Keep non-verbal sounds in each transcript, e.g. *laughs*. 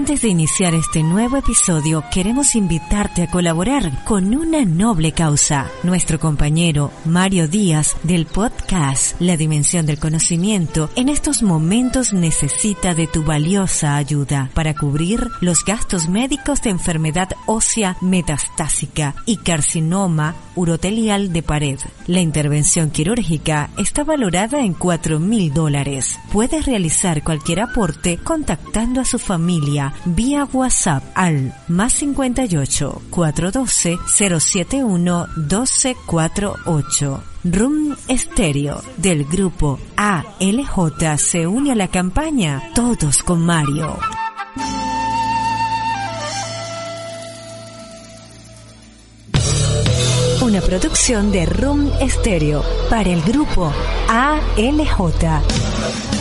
Antes de iniciar este nuevo episodio, queremos invitarte a colaborar con una noble causa. Nuestro compañero Mario Díaz del podcast La Dimensión del Conocimiento en estos momentos necesita de tu valiosa ayuda para cubrir los gastos médicos de enfermedad ósea metastásica y carcinoma urotelial de pared. La intervención quirúrgica está valorada en 4 mil dólares. Puedes realizar cualquier aporte contactando a su familia vía WhatsApp al más 58 412 071 1248. Room Stereo del grupo ALJ se une a la campaña Todos con Mario. Una producción de Room Stereo para el grupo ALJ.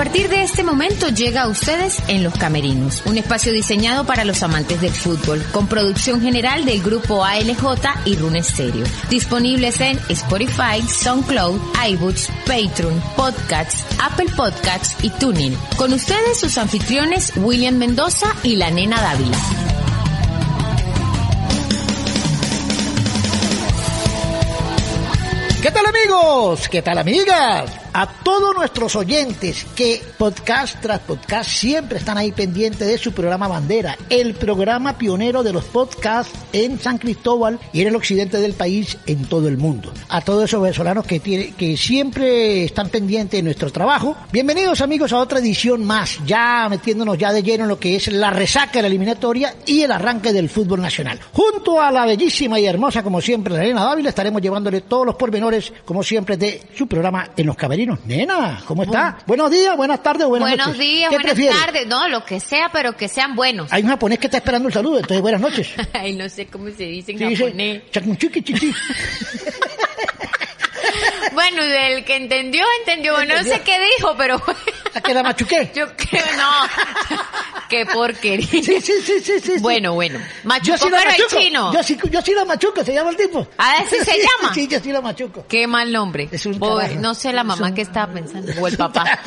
Partir de este momento llega a ustedes en Los Camerinos, un espacio diseñado para los amantes del fútbol, con producción general del grupo ALJ y Rune Stereo. Disponibles en Spotify, SoundCloud, iBooks, Patreon, Podcasts, Apple Podcasts y TuneIn. Con ustedes sus anfitriones William Mendoza y la nena Dávila. ¿Qué tal amigos? ¿Qué tal amigas? A todos nuestros oyentes que podcast tras podcast siempre están ahí pendientes de su programa Bandera, el programa pionero de los podcasts en San Cristóbal y en el occidente del país en todo el mundo. A todos esos venezolanos que, tiene, que siempre están pendientes de nuestro trabajo, bienvenidos amigos a otra edición más, ya metiéndonos ya de lleno en lo que es la resaca de la eliminatoria y el arranque del fútbol nacional. Junto a la bellísima y hermosa como siempre Elena Dávila estaremos llevándole todos los pormenores como siempre de su programa en los caballeros. Nena, ¿cómo está? Buenos días, buenas tardes, buenas Buenos noches. días, ¿Qué buenas prefiere? tardes, no, lo que sea, pero que sean buenos. Hay un japonés que está esperando el saludo, entonces buenas noches. *laughs* Ay, no sé cómo se dice en Sí, dice, japonés. "Chakunchuki, chichi". *laughs* Bueno, el que entendió, entendió. Bueno, no sé qué dijo, pero *laughs* ¿A que la machuqué? yo creo, no. qué porquería. Sí, sí, sí, sí, sí, sí. Bueno, bueno. Yo Machuco, sí la pero el machuco. chino. Yo sí, yo sí la machuco, se llama el tipo. Ah, ¿así se *laughs* llama? Sí, yo sí la machuco. Qué mal nombre. Es un carajo. no sé la mamá Es un- que estaba pensando, o el *laughs* papá.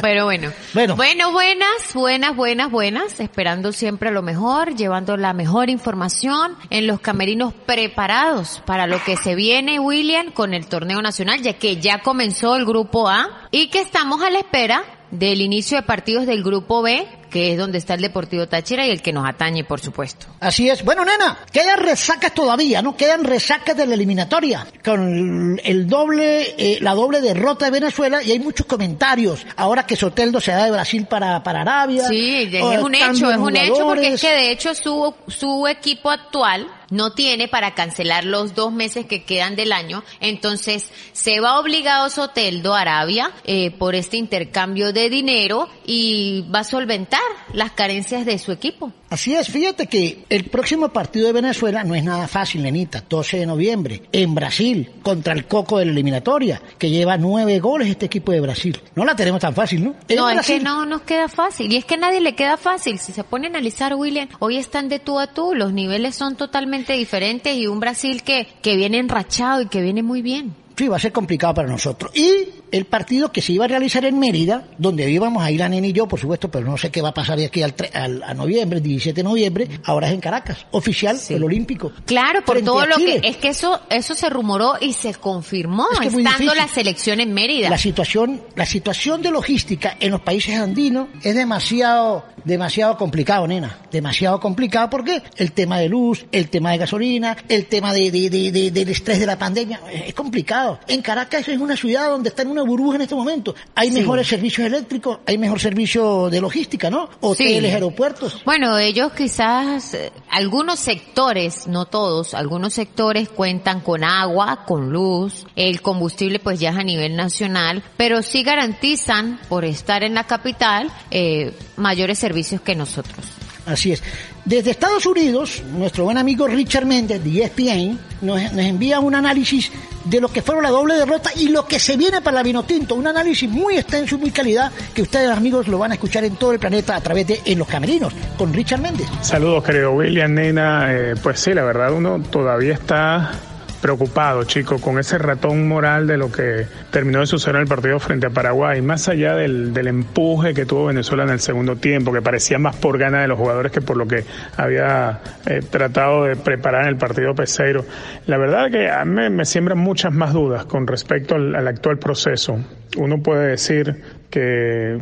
Pero bueno. Bueno. Bueno, buenas, buenas, buenas, buenas. Esperando siempre lo mejor, llevando la mejor información en los camerinos preparados para lo que se viene, William, con el torneo nacional, ya que ya comenzó el grupo A y que estamos a la espera del inicio de partidos del grupo B, que es donde está el Deportivo Táchira y el que nos atañe, por supuesto. Así es. Bueno, nena, quedan resacas todavía, ¿no? Quedan resacas de la eliminatoria con el doble, eh, la doble derrota de Venezuela y hay muchos comentarios. Ahora que Soteldo se da de Brasil para, para Arabia. Sí, es un cambian hecho, es un hecho porque es que de hecho su, su equipo actual no tiene para cancelar los dos meses que quedan del año, entonces se va obligado Soteldo a Arabia eh, por este intercambio de dinero y va a solventar las carencias de su equipo. Así es, fíjate que el próximo partido de Venezuela no es nada fácil, Lenita, 12 de noviembre, en Brasil, contra el Coco de la eliminatoria, que lleva nueve goles este equipo de Brasil. No la tenemos tan fácil, ¿no? En no, es que no nos queda fácil. Y es que a nadie le queda fácil. Si se pone a analizar, William, hoy están de tú a tú. Los niveles son totalmente diferentes y un Brasil que, que viene enrachado y que viene muy bien. Sí, va a ser complicado para nosotros. Y el partido que se iba a realizar en Mérida, donde íbamos a ir la nena y yo, por supuesto, pero no sé qué va a pasar de aquí al, al- a noviembre, 17 de noviembre, ahora es en Caracas, oficial, Sí. el Olímpico. Claro, por todo a lo que es que eso eso se rumoró y se confirmó Es que estando la selección en Mérida. La situación, la situación de logística en los países andinos es demasiado demasiado complicado, nena. Demasiado complicado porque el tema de luz, el tema de gasolina, el tema de, de, de, del estrés de la pandemia, es complicado. En Caracas es una ciudad donde está en una burbuja en este momento. Hay mejores servicios eléctricos, hay mejor servicio de logística, ¿no? Hoteles, aeropuertos. Bueno, ellos quizás, eh, algunos sectores, no todos, algunos sectores cuentan con agua, con luz, el combustible pues ya es a nivel nacional, pero sí garantizan, por estar en la capital, eh, mayores servicios que nosotros. Así es. Desde Estados Unidos, nuestro buen amigo Richard Méndez de ESPN nos, nos, envía un análisis de lo que fueron la doble derrota y lo que se viene para la Vinotinto. Un análisis muy extenso y muy calidad que ustedes, amigos, lo van a escuchar en todo el planeta a través de En los Camerinos con Richard Méndez. Saludos, querido William, nena. Eh, pues sí, la verdad, uno todavía está preocupado, chico, con ese ratón moral de lo que terminó de suceder en el partido frente a Paraguay, más allá del, empuje que tuvo Venezuela en el segundo tiempo, que parecía más por gana de los jugadores que por lo que había eh, tratado de preparar en el partido Peseiro. La verdad que a me siembran muchas más dudas con respecto al actual proceso. Uno puede decir que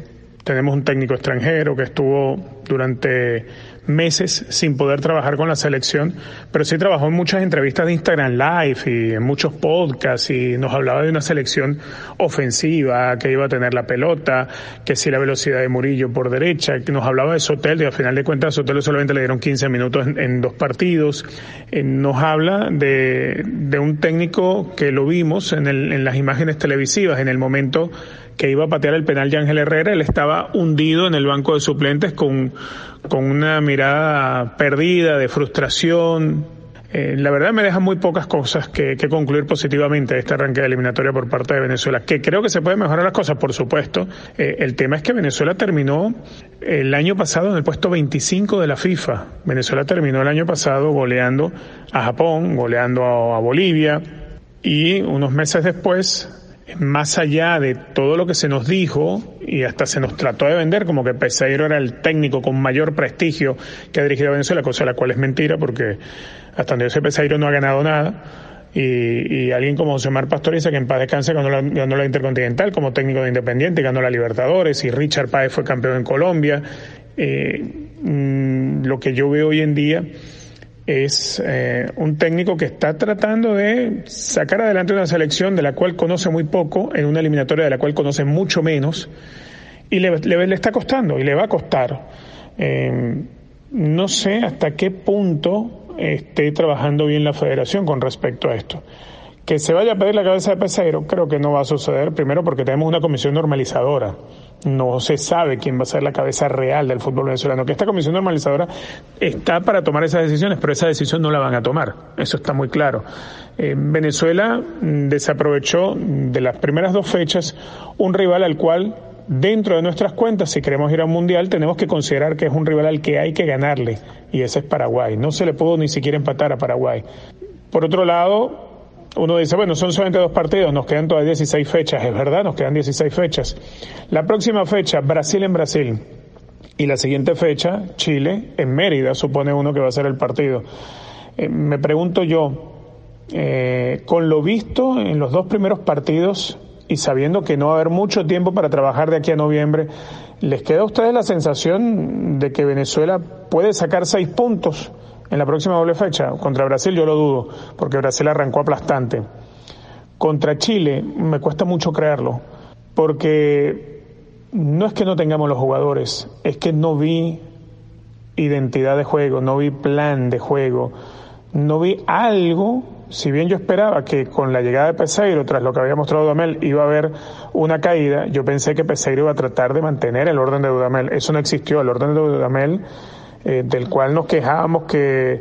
tenemos un técnico extranjero que estuvo durante meses sin poder trabajar con la selección, pero sí trabajó en muchas entrevistas de Instagram Live y en muchos podcasts y nos hablaba de una selección ofensiva que iba a tener la pelota, que si la velocidad de Murillo por derecha, que nos hablaba de Sotel y al final de cuentas a Sotel solamente le dieron 15 minutos en, en dos partidos. Eh, nos habla de, de, un técnico que lo vimos en, el, en las imágenes televisivas en el momento que iba a patear el penal de Ángel Herrera, él estaba hundido en el banco de suplentes con, con una mirada perdida, de frustración. Eh, la verdad me deja muy pocas cosas que, que, concluir positivamente de este arranque de eliminatoria por parte de Venezuela. Que creo que se pueden mejorar las cosas, por supuesto. Eh, el tema es que Venezuela terminó el año pasado en el puesto 25 de la FIFA. Venezuela terminó el año pasado goleando a Japón, goleando a Bolivia y unos meses después más allá de todo lo que se nos dijo y hasta se nos trató de vender como que Peseiro era el técnico con mayor prestigio que ha dirigido a Venezuela, cosa la cual es mentira porque hasta donde yo sé Peseiro no ha ganado nada. Y, alguien como José Pastoriza, que en paz descanse, ganó la, ganó la Intercontinental como técnico de Independiente, ganó la Libertadores, y Richard Páez fue campeón en Colombia. Eh, mmm, lo que yo veo hoy en día es eh, un técnico que está tratando de sacar adelante una selección de la cual conoce muy poco, en una eliminatoria de la cual conoce mucho menos, y le, le, le está costando, y le va a costar. Eh, no sé hasta qué punto esté trabajando bien la federación con respecto a esto. Que se vaya a pedir la cabeza de Peseiro, creo que no va a suceder, primero porque tenemos una comisión normalizadora no se sabe quién va a ser la cabeza real del fútbol venezolano. Que esta comisión normalizadora está para tomar esas decisiones, pero esa decisión no la van a tomar. Eso está muy claro. Eh, Venezuela desaprovechó de las primeras dos fechas un rival al cual dentro de nuestras cuentas, si queremos ir a un mundial, tenemos que considerar que es un rival al que hay que ganarle, y ese es Paraguay. No se le pudo ni siquiera empatar a Paraguay. Por otro lado, uno dice, bueno, son solamente dos partidos, nos quedan todavía 16 fechas, es verdad, nos quedan 16 fechas. La próxima fecha, Brasil en Brasil. Y la siguiente fecha, Chile en Mérida, supone uno que va a ser el partido. Eh, me pregunto yo, eh, con lo visto en los dos primeros partidos y sabiendo que no va a haber mucho tiempo para trabajar de aquí a noviembre, ¿les queda a ustedes la sensación de que Venezuela puede sacar seis puntos? En la próxima doble fecha. Contra Brasil yo lo dudo, porque Brasil arrancó aplastante. Contra Chile me cuesta mucho creerlo, porque no es que no tengamos los jugadores, es que no vi identidad de juego, no vi plan de juego, no vi algo, si bien yo esperaba que con la llegada de Peseiro, tras lo que había mostrado Dudamel, iba a haber una caída, yo pensé que Peseiro iba a tratar de mantener el orden de Dudamel. Eso no existió, el orden de Dudamel eh, del cual nos quejábamos que,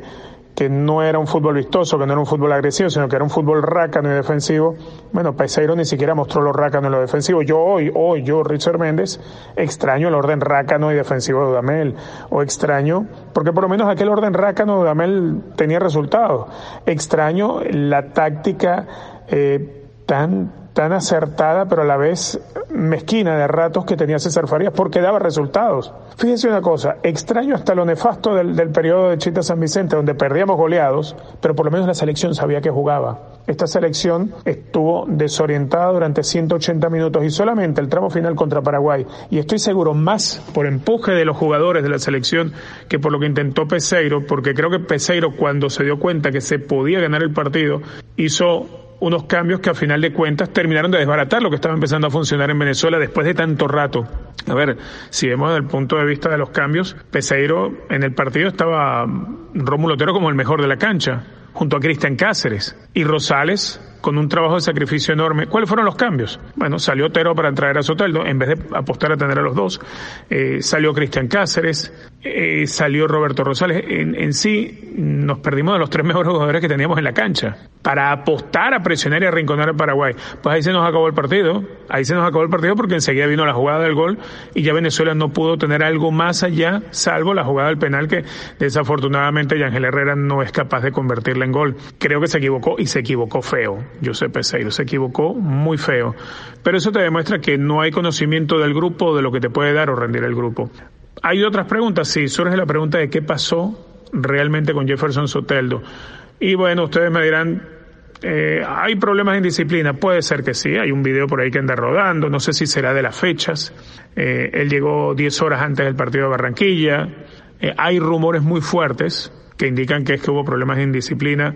que no era un fútbol vistoso, que no era un fútbol agresivo, sino que era un fútbol rácano y defensivo. Bueno, Peseiro ni siquiera mostró lo rácano y lo defensivo. Yo hoy, hoy, yo, Richard Méndez, extraño el orden rácano y defensivo de Dudamel. O extraño, porque por lo menos aquel orden rácano de Dudamel tenía resultados. Extraño la táctica eh, tan tan acertada, pero a la vez mezquina de ratos que tenía César Farías, porque daba resultados. Fíjense una cosa, extraño hasta lo nefasto del, del periodo de Chita San Vicente, donde perdíamos goleados, pero por lo menos la selección sabía que jugaba. Esta selección estuvo desorientada durante 180 minutos y solamente el tramo final contra Paraguay, y estoy seguro más por empuje de los jugadores de la selección que por lo que intentó Peseiro, porque creo que Peseiro cuando se dio cuenta que se podía ganar el partido, hizo unos cambios que a final de cuentas terminaron de desbaratar lo que estaba empezando a funcionar en Venezuela después de tanto rato. A ver, si vemos desde el punto de vista de los cambios, Peseiro en el partido estaba Rómulo Otero como el mejor de la cancha, junto a Cristian Cáceres y Rosales con un trabajo de sacrificio enorme. ¿Cuáles fueron los cambios? Bueno, salió Otero para traer a Soteldo, en vez de apostar a tener a los dos. Eh, salió Cristian Cáceres, eh, salió Roberto Rosales. En, en, sí, nos perdimos de los tres mejores jugadores que teníamos en la cancha para apostar a presionar y arrinconar a Paraguay. Pues ahí se nos acabó el partido. Ahí se nos acabó el partido porque enseguida vino la jugada del gol y ya Venezuela no pudo tener algo más allá, salvo la jugada del penal que desafortunadamente Yangel Herrera no es capaz de convertirla en gol. Creo que se equivocó y se equivocó feo. José Peseiro. Se equivocó muy feo. Pero eso te demuestra que no hay conocimiento del grupo, de lo que te puede dar o rendir el grupo. Hay otras preguntas, sí, surge la pregunta de qué pasó realmente con Jefferson Soteldo. Y bueno, ustedes me dirán, eh, ¿hay problemas de indisciplina? Puede ser que sí, hay un video por ahí que anda rodando, no sé si será de las fechas. Eh, él llegó 10 horas antes del partido de Barranquilla. Eh, hay rumores muy fuertes que indican que es que hubo problemas de indisciplina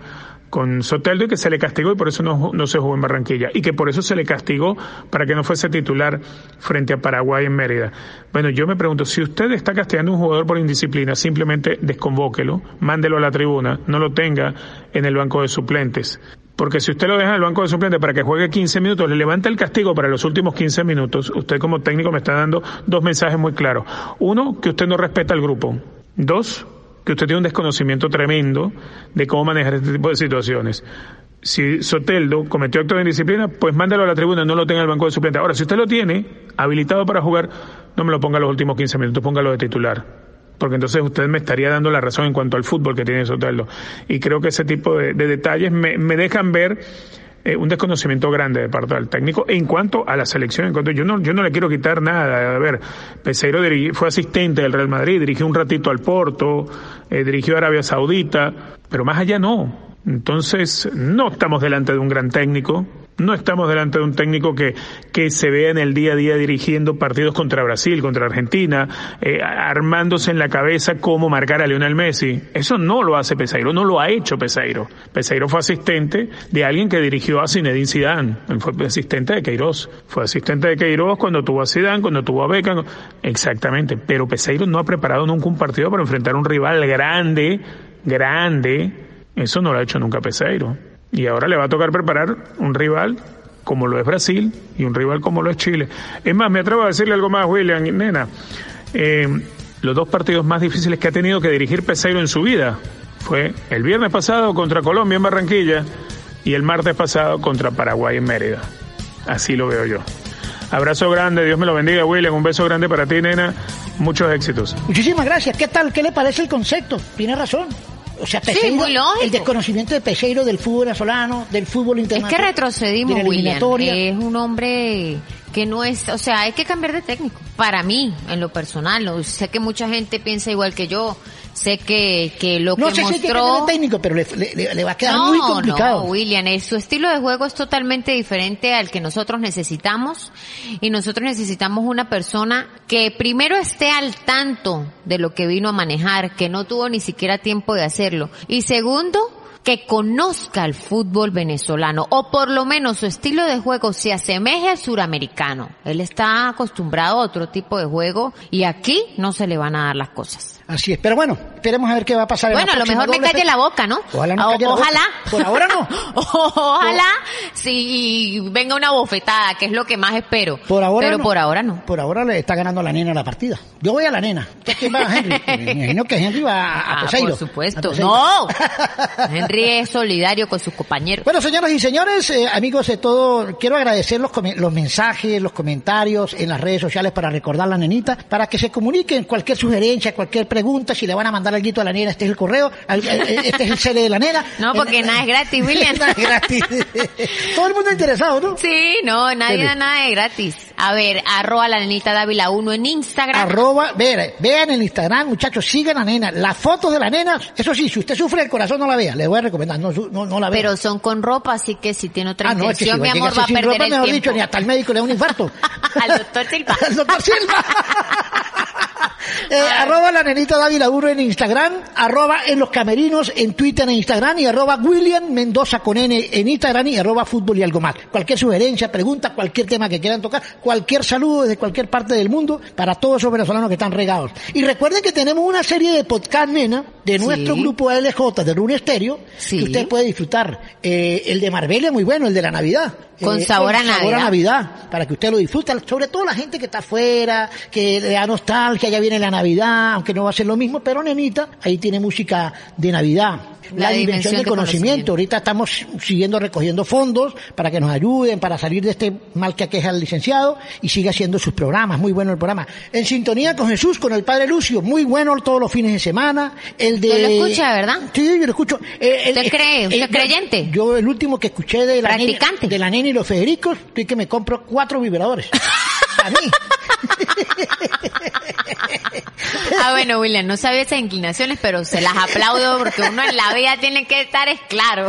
con Soteldo y que se le castigó y por eso no, no, se jugó en Barranquilla y que por eso se le castigó para que no fuese titular frente a Paraguay en Mérida. Bueno, yo me pregunto, si usted está castigando a un jugador por indisciplina, simplemente desconvóquelo, mándelo a la tribuna, no lo tenga en el banco de suplentes. Porque si usted lo deja en el banco de suplentes para que juegue 15 minutos, le levanta el castigo para los últimos 15 minutos, usted como técnico me está dando dos mensajes muy claros. Uno, que usted no respeta al grupo. Dos, que usted tiene un desconocimiento tremendo de cómo manejar este tipo de situaciones. Si Soteldo cometió acto de indisciplina, pues mándalo a la tribuna, no lo tenga en el banco de suplentes. Ahora, si usted lo tiene habilitado para jugar, no me lo ponga los últimos 15 minutos, póngalo de titular. Porque entonces usted me estaría dando la razón en cuanto al fútbol que tiene Soteldo. Y creo que ese tipo de, de detalles me, me dejan ver eh, un desconocimiento grande de parte del técnico en cuanto a la selección. En cuanto, yo no, yo no le quiero quitar nada. A ver, Peseiro fue asistente del Real Madrid, dirigió un ratito al Porto, eh, dirigió a Arabia Saudita, pero más allá no. Entonces, no estamos delante de un gran técnico, no estamos delante de un técnico que, que se vea en el día a día dirigiendo partidos contra Brasil, contra Argentina, eh, armándose en la cabeza cómo marcar a Lionel Messi. Eso no lo hace Peseiro, no lo ha hecho Peseiro. Peseiro fue asistente de alguien que dirigió a Zinedine Zidane. Él fue asistente de Queiroz. Fue asistente de Queiroz cuando tuvo a Zidane, cuando tuvo a Beckham. Exactamente. Pero Peseiro no ha preparado nunca un partido para enfrentar a un rival grande, grande. Eso no lo ha hecho nunca Peseiro. Y ahora le va a tocar preparar un rival como lo es Brasil y un rival como lo es Chile. Es más, me atrevo a decirle algo más, William, nena. Eh, los dos partidos más difíciles que ha tenido que dirigir Peseiro en su vida fue el viernes pasado contra Colombia en Barranquilla y el martes pasado contra Paraguay en Mérida. Así lo veo yo. Abrazo grande, Dios me lo bendiga, William. Un beso grande para ti, nena. Muchos éxitos. Muchísimas gracias. ¿Qué tal? ¿Qué le parece el concepto? Tiene razón. O sea, Peseiro, el desconocimiento de Peseiro del fútbol venezolano, del fútbol Es internacional. que retrocedimos, de la William. Es un hombre que no es, o sea, hay que cambiar de técnico. Para mí, en lo personal, sé que mucha gente piensa igual que yo. Sé que, que lo no que sé mostró... cambiar de técnico, pero le, le- le- va a quedar no, muy complicado. No, William, eh, su estilo de juego es totalmente diferente al que nosotros necesitamos y nosotros necesitamos una persona que primero esté al tanto de lo que vino a manejar, que no tuvo ni siquiera tiempo de hacerlo y segundo, que conozca el fútbol venezolano o por lo menos su estilo de juego se asemeje al suramericano. Él está acostumbrado a otro tipo de juego y aquí no se le van a dar las cosas. Así es, pero bueno, esperemos a ver qué va a pasar. en Bueno, la a lo mejor me calle la boca, ¿no? Ojalá no O- calle la boca. ojalá. Por ahora no. *laughs* ojalá si venga una bofetada, que es lo que más espero. Por ahora Pero no. por ahora no. Por ahora le está ganando la nena la partida. Yo voy a la nena. ¿Usted quién va, Henry? *laughs* Me imagino que Henry va a, Ah, Peseiro. por supuesto. No. *laughs* Henry es solidario con sus compañeros. Bueno, señoras y señores, eh, amigos de todo, quiero agradecer los, los mensajes, los comentarios en las redes sociales para recordar la nenita, para que se comuniquen cualquier sugerencia, cualquier pregunta, si le van a mandar algo a la nena, este es el correo, al- eh, este es el cele de la nena. *laughs* No, porque Eh, nada es gratis, *laughs* William. nada es gratis. *laughs* Todo el mundo interesado, ¿no? Sí, no, nadie da nada de gratis. A ver, arroba la nenita Dávila 1 en Instagram. Arroba, vean, vean en Instagram, muchachos, sigan a la nena. Las fotos de la nena, eso sí, si usted sufre el corazón, no la vea. Le voy a recomendar, no, no, no la vea. pero son con ropa, así que si tiene otra ah, no, es que si mi amor, va a sin perder ropa, el mejor tiempo. dicho, ni hasta el médico le da un infarto. *laughs* Al doctor Silva. *laughs* Al doctor Silva. *laughs* Eh, arroba la nenita Dávila 1 en Instagram, arroba en los camerinos en Twitter e Instagram y arroba William Mendoza con N en Instagram y arroba fútbol y algo más. Cualquier sugerencia, pregunta, cualquier tema que quieran tocar, cualquier saludo desde cualquier parte del mundo para todos esos venezolanos que están regados. Y recuerden que tenemos una serie de podcast, nena, de Sí. nuestro grupo LJ de Rune Stereo, Sí. que usted puede disfrutar. Eh, el de Marbella es muy bueno, el de la Navidad. Con Eh, sabor a sabor a Navidad. Navidad, para que usted lo disfrute, sobre todo la gente que está afuera, que le da nostalgia, ya viene la Navidad, aunque no va a ser lo mismo, pero nenita, ahí tiene música de Navidad. La, La dimensión dimensión del de conocimiento. conocimiento. Ahorita estamos siguiendo recogiendo fondos para que nos ayuden, para salir de este mal que aqueja al licenciado y siga haciendo sus programas. Muy bueno el programa. En sintonía con Jesús, con el Padre Lucio, muy bueno todos los fines de semana. El de... ¿Usted lo escucha, verdad? Sí, yo lo escucho. Eh, el- ¿Usted cree? ¿Usted es creyente? Yo el último que escuché de la, nena, de la nena y los Federicos, que me compro cuatro vibradores. *laughs* Mí. Ah, bueno, William, no sabía esas inclinaciones, pero se las aplaudo porque uno en la vida tiene que estar es claro.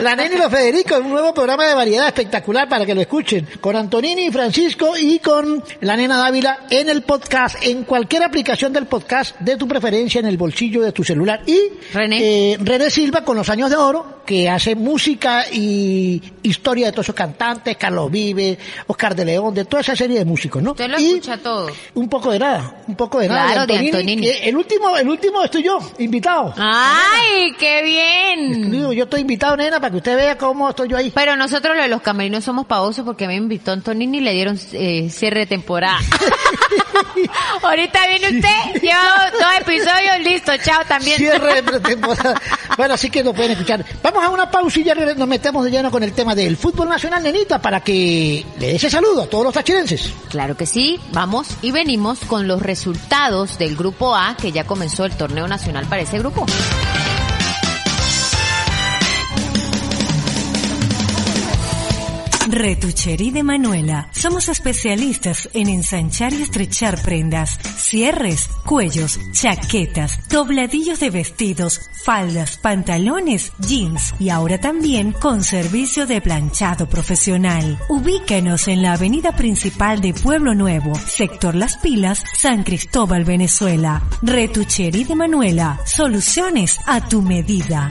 La Nena y los Federicos, un nuevo programa de variedad espectacular para que lo escuchen. Con Antonini y Francisco y con la Nena Dávila en el podcast, en cualquier aplicación del podcast de tu preferencia, en el bolsillo de tu celular. Y René. eh, René Silva con los años de oro, que hace música y historia de todos esos cantantes, Carlos Vives, Oscar de León, de toda esa serie de músicos, ¿no? Usted lo Y escucha todo. Un poco de nada, un poco de nada. Claro, de Antonini. que el último, el último estoy yo, invitado. ¡Ay, qué bien! Yo estoy invitado, nena, para que usted vea cómo estoy yo ahí. Pero nosotros lo de los camerinos somos pavosos porque me invitó Antonini y le dieron eh, cierre de temporada. *laughs* Ahorita viene usted, lleva dos episodios, listo, chao también. Cierre de pretemporada. Bueno, así que lo pueden escuchar. Vamos a una pausa y ya nos metemos de lleno con el tema del fútbol nacional, nenita, para que le ese saludo a todos los tachirenses. Claro que sí, vamos y venimos con los resultados del grupo A que ya comenzó el torneo nacional para ese grupo. Retucherí de Manuela. Somos especialistas en ensanchar y estrechar prendas, cierres, cuellos, chaquetas, dobladillos de vestidos, faldas, pantalones, jeans y ahora también con servicio de planchado profesional. Ubícanos en la avenida principal de Pueblo Nuevo, sector Las Pilas, San Cristóbal, Venezuela. Retucherí de Manuela. Soluciones a tu medida.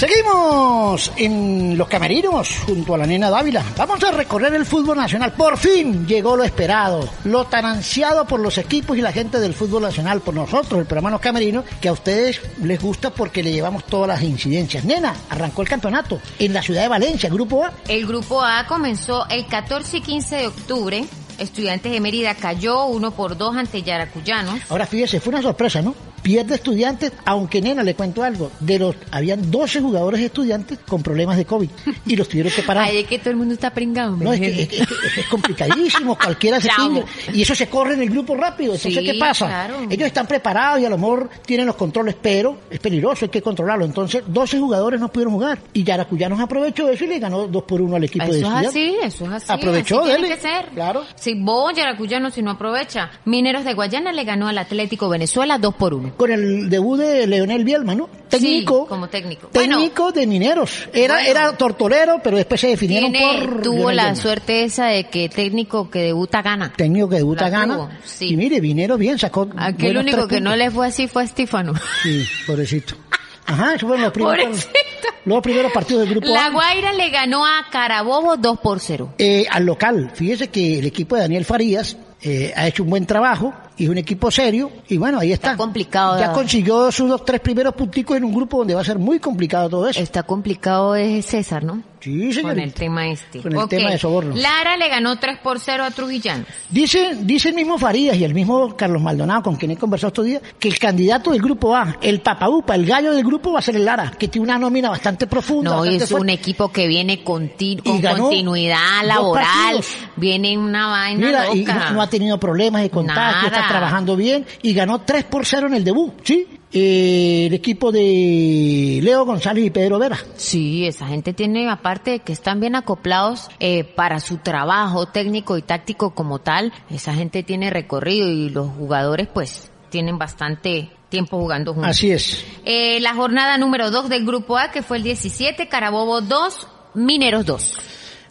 Seguimos en los camerinos junto a la nena Dávila. Vamos a recorrer el fútbol nacional. Por fin llegó lo esperado, lo tan ansiado por los equipos y la gente del fútbol nacional, por nosotros, el programa Los Camerinos, que a ustedes les gusta porque le llevamos todas las incidencias. Nena, arrancó el campeonato en la ciudad de Valencia, Grupo A. El grupo A comenzó el 14 y 15 de octubre. Estudiantes de Mérida cayó uno por dos ante Yaracuyanos. Ahora fíjese, fue una sorpresa, ¿no? Pierde estudiantes, aunque nena, le cuento algo, de los, habían 12 jugadores estudiantes con problemas de COVID y los tuvieron que parar. *laughs* Ay, es que todo el mundo está pringado. ¿me No, es que, es, que- es que es complicadísimo, *laughs* cualquiera se pinga. Y eso se corre en el grupo rápido. Entonces, Sí, ¿qué pasa? claro. Ellos están preparados y a lo mejor tienen los controles, pero es peligroso, hay que controlarlo. Entonces, 12 jugadores no pudieron jugar. Y Yaracuyanos aprovechó eso y le ganó 2 por 1 al equipo de Eso es así, eso es así. Aprovechó, así tiene dele. que ser. Claro. Si vos, Yaracuyano, si no aprovecha. Mineros de Guayana le ganó al Atlético Venezuela 2 por 1. Con el debut de Leonel Bielma, ¿no? Técnico. Sí, como técnico. Técnico de mineros. Era, Bueno. era tortolero, pero después se definieron Tiene, por. tuvo Leonel la Bielma. suerte esa de que técnico que debuta gana. Técnico que debuta La gana. tuvo, sí. Y mire, Vinero bien, sacó. Aquí el buenos único que no le fue así fue Estífano. Sí, pobrecito. *laughs* Ajá, esos fueron los *laughs* primeros, los primeros partidos del grupo La A. Guaira le ganó a Carabobo 2 por 0. Eh, al local, fíjese que el equipo de Daniel Farías eh, ha hecho un buen trabajo y es un equipo serio, y bueno, ahí está. Está complicado. Ya consiguió sus dos, tres primeros punticos en un grupo donde va a ser muy complicado todo eso. Está complicado es César, ¿no? Sí, señor. Con el tema este. Con el tema de soborno. Lara le ganó 3 por 0 a Trujillano. Dice, dice el mismo Farías y el mismo Carlos Maldonado, con quien he conversado estos días, que el candidato del grupo A, el papaupa, el gallo del grupo va a ser el Lara, que tiene una nómina bastante profunda. No, y bastante es un equipo que viene continu- con continuidad laboral. Viene una vaina Mira, y no, no ha tenido problemas de contagio, está. Trabajando bien y ganó 3 por 0 en el debut, ¿sí? Eh, el equipo de Leo González y Pedro Vera. Sí, esa gente tiene, aparte de que están bien acoplados eh, para su trabajo técnico y táctico como tal, esa gente tiene recorrido y los jugadores pues tienen bastante tiempo jugando juntos. Así es. Eh, la jornada número 2 del grupo A, que fue el 17, Carabobo 2, Mineros 2.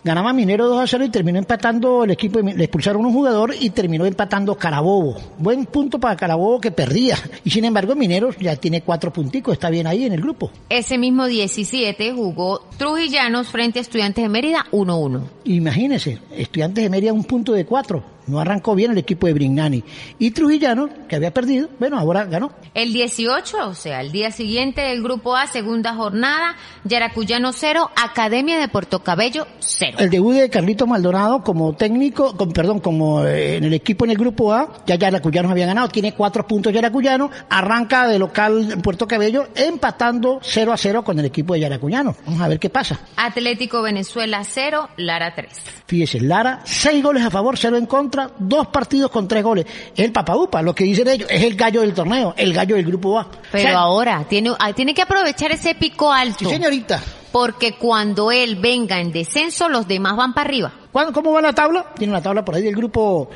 Ganaba Minero 2 a 0 y terminó empatando el equipo, le expulsaron un jugador y terminó empatando Carabobo. Buen punto para Carabobo que perdía. Y sin embargo Mineros ya tiene cuatro punticos, está bien ahí en el grupo. Ese mismo 17 jugó Trujillanos frente a Estudiantes de Mérida 1-1. Imagínense, estudiantes de Mérida un punto de cuatro. No arrancó bien el equipo de Brignani. Y Trujillano, que había perdido, bueno, ahora ganó. El 18, o sea, el día siguiente del grupo A, segunda jornada, Yaracuyano 0, Academia de Puerto Cabello 0. El debut de Carlito Maldonado como técnico, con, perdón, como eh, en el equipo en el grupo A, ya Yaracuyanos había ganado, tiene cuatro puntos Yaracuyano, arranca de local en Puerto Cabello, empatando 0 a 0 con el equipo de Yaracuyano. Vamos a ver qué pasa. Atlético Venezuela 0, Lara 3. Fíjese, Lara, seis goles a favor, cero en contra, dos partidos con tres goles. Es el papaupa, lo que dicen ellos, es el gallo del torneo, el gallo del grupo A. Pero O sea, ahora tiene, ah, tiene que aprovechar ese pico alto. sí, señorita. Porque cuando él venga en descenso, los demás van para arriba. ¿Cuándo- ¿Cómo va la tabla? Tiene una tabla por ahí del grupo,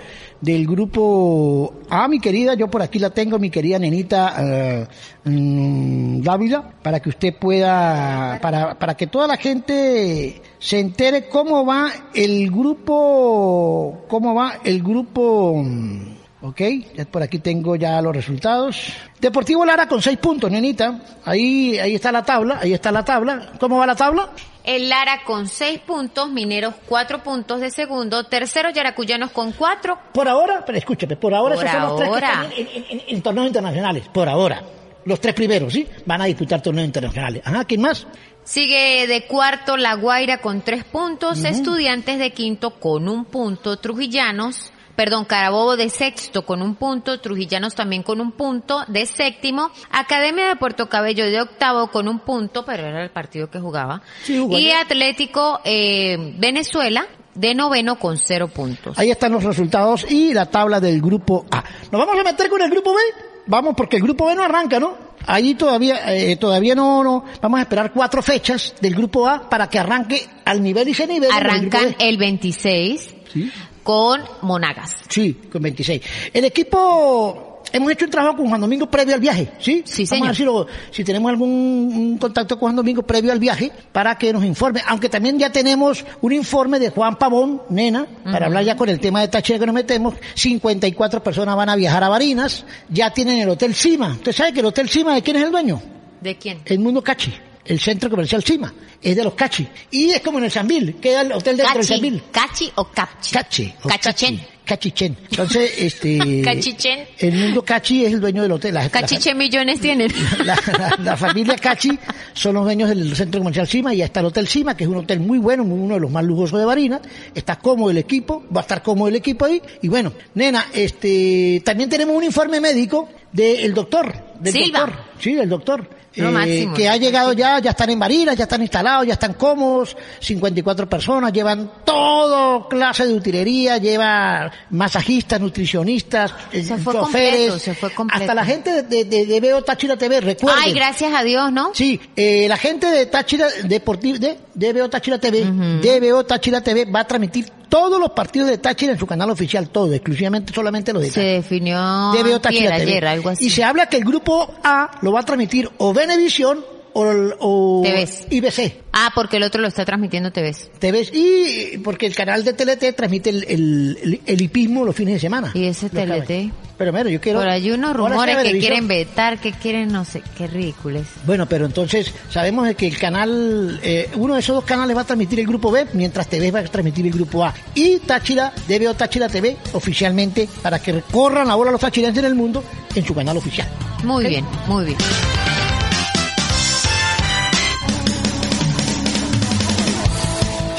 del grupo A, mi querida, yo por aquí la tengo, mi querida nenita eh, mm, Dávila, para que usted pueda, para, para que toda la gente se entere cómo va el grupo, cómo va el grupo, mm, ok, ya por aquí tengo ya los resultados. Deportivo Lara con seis puntos, nenita, ahí, ahí está la tabla, ahí está la tabla. ¿Cómo va la tabla? El Lara con 6 puntos, Mineros 4 puntos de segundo, tercero Yaracuyanos con 4, Por ahora, pero escúchame, por ahora Por esos son los tres que están en, en- en- en torneos internacionales, por ahora. Los tres primeros, ¿sí? Van a disputar torneos internacionales. Ajá, ¿quién más? Sigue de cuarto La Guaira con tres puntos, Estudiantes de quinto con un punto, Trujillanos, perdón, Carabobo de sexto con un punto, Trujillanos también con un punto, de séptimo, Academia de Puerto Cabello de octavo con un punto, pero era el partido que jugaba, Sí, jugó y. Atlético eh, Venezuela de noveno con cero puntos. Ahí están los resultados y la tabla del grupo A. ¿Nos vamos a meter con el grupo B? Vamos, porque el grupo B no arranca, ¿no? Ahí todavía, eh, todavía no, no. Vamos a esperar cuatro fechas del grupo A para que arranque al nivel y ese nivel. Arrancan B. el 26 Sí. Con Monagas. Sí, con 26. El equipo, hemos hecho un trabajo con Juan Domingo previo al viaje, ¿sí? Sí, Vamos señor. a ver si, lo- si tenemos algún contacto con Juan Domingo previo al viaje para que nos informe. Aunque también ya tenemos un informe de Juan Pavón, nena, para hablar ya con el tema de Táchira que nos metemos. 54 personas van a viajar a Barinas. Ya tienen el Hotel Cima. ¿Usted sabe que el Hotel Cima de quién es el dueño? ¿De quién? El Mundo Cachi. El centro comercial Cima. Es de los Cachi. Y es como en el Sambil. Queda el hotel dentro del Sambil. Cachi o Capchi. Cachi. o Cachichen. Cachi. Cachichen. Entonces, *laughs* este... Cachichen. El mundo Cachi es el dueño del hotel. La, la- Cachiche millones tienen. *laughs* la- familia Cachi son los dueños del centro comercial Cima y ya está el Hotel Cima, que es un hotel muy bueno, uno de los más lujosos de Barinas. Está cómodo el equipo, va a estar cómodo el equipo ahí. Y bueno, nena, este, también tenemos un informe médico del doctor. Del Silva. doctor. Sí, del doctor. Eh, máximo. que ha llegado ya, ya están en Barinas, ya están instalados, ya están cómodos, 54 personas, llevan todo clase de utilería, lleva masajistas, nutricionistas, eh, Se fue choferes, completo, se fue completo. hasta la gente de, de, de Veo Táchira TV, recuerden. Ay, gracias a Dios, ¿no? Sí, eh, la gente de Táchira Deportivo, de DBO Táchira TV, DBO Táchira TV va a transmitir todos los partidos de Táchira en su canal oficial, todo, exclusivamente solamente los de Se Táchira. definió DBO antier, Táchira TV. ayer, algo así. Y se habla que el grupo A lo va a transmitir o Venevisión o, o TVs. IBC. Ah, porque el otro lo está transmitiendo TVs. TVs y porque el canal de TLT transmite el, el, el, el hipismo los fines de semana. Y ese. TLT. Pero mira, yo quiero... Por ahí unos rumores que quieren vetar, que quieren no sé, qué ridículos. Bueno, pero entonces sabemos que el canal, eh, uno de esos dos canales va a transmitir el grupo B, mientras TV va a transmitir el grupo A. Y Táchira, DBO Táchira TV, oficialmente, para que corran ahora los tachirenses en el mundo en su canal oficial. Muy bien, muy bien.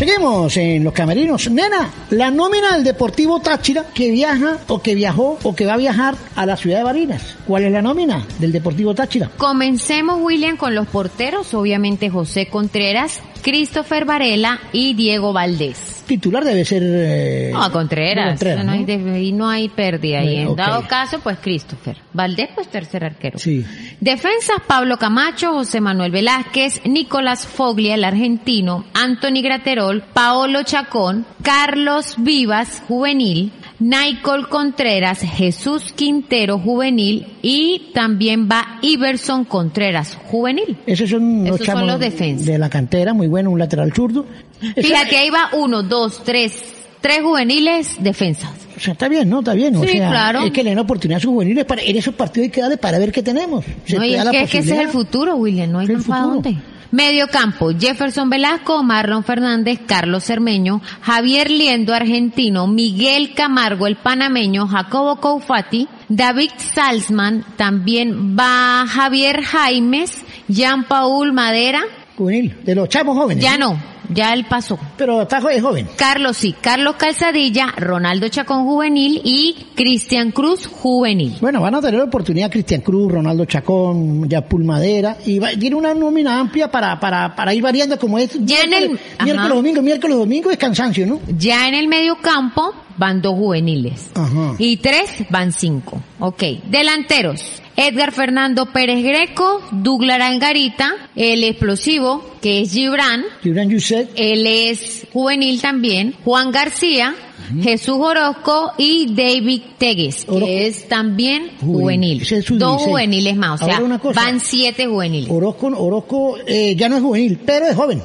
Seguimos en los camerinos. Nena, la nómina del Deportivo Táchira que viaja o que viajó o que va a viajar a la ciudad de Barinas. ¿Cuál es la nómina del Deportivo Táchira? Comencemos, William, con los porteros. Obviamente José Contreras, Christopher Varela y Diego Valdés. Titular debe ser... eh, No, Contreras. Contreras, no, hay y no hay pérdida ahí. En Ok. dado caso, pues Christopher. Valdés, pues tercer arquero. Sí. Defensas Pablo Camacho, José Manuel Velázquez, Nicolás Foglia, el argentino, Anthony Graterol, Paolo Chacón, Carlos Vivas, juvenil, Nicole Contreras, Jesús Quintero, juvenil, y también va Iverson Contreras, juvenil. Esos son los Esos son chamos los defensas. de la cantera, muy bueno, un lateral zurdo. Fíjate, ahí va uno, dos, tres, tres juveniles defensas. O sea, está bien, ¿no? Está bien. O Sí, sea, claro. Es que le dan oportunidad a sus juveniles para, en esos partidos hay que darle para ver qué tenemos. Se No, y es la que, es que ese es el futuro, William, no hay más para dónde. Medio campo, Jefferson Velasco, Marlon Fernández, Carlos Cermeño, Javier Liendo, argentino, Miguel Camargo, el panameño, Jacobo Coufati, David Salzman, también va Javier Jaimes, Jean Paul Madera, Juvenil, de los chamos jóvenes. ya no, ya él pasó. Pero está jo- es joven. Carlos sí, Carlos Calzadilla, Ronaldo Chacón juvenil y Cristian Cruz juvenil. Bueno, van a tener la oportunidad Cristian Cruz, Ronaldo Chacón, Yapul Madera, y va- tiene una nómina amplia para, para, para ir variando como es. Ya en el- miércoles, ajá. miércoles, domingo, miércoles, domingo es cansancio, ¿no? Ya en el medio campo van dos juveniles. Ajá. Y tres van cinco. Ok. Delanteros. Edgar Fernando Pérez Greco, Douglas Angarita, el explosivo, que es Gibran, Gibran él es juvenil también, Juan García, Jesús Orozco y David Tegues, que es también Juvenil. juvenil. Dos 16. juveniles más, o sea, van siete juveniles. Orozco, Orozco eh, ya no es juvenil, pero es joven.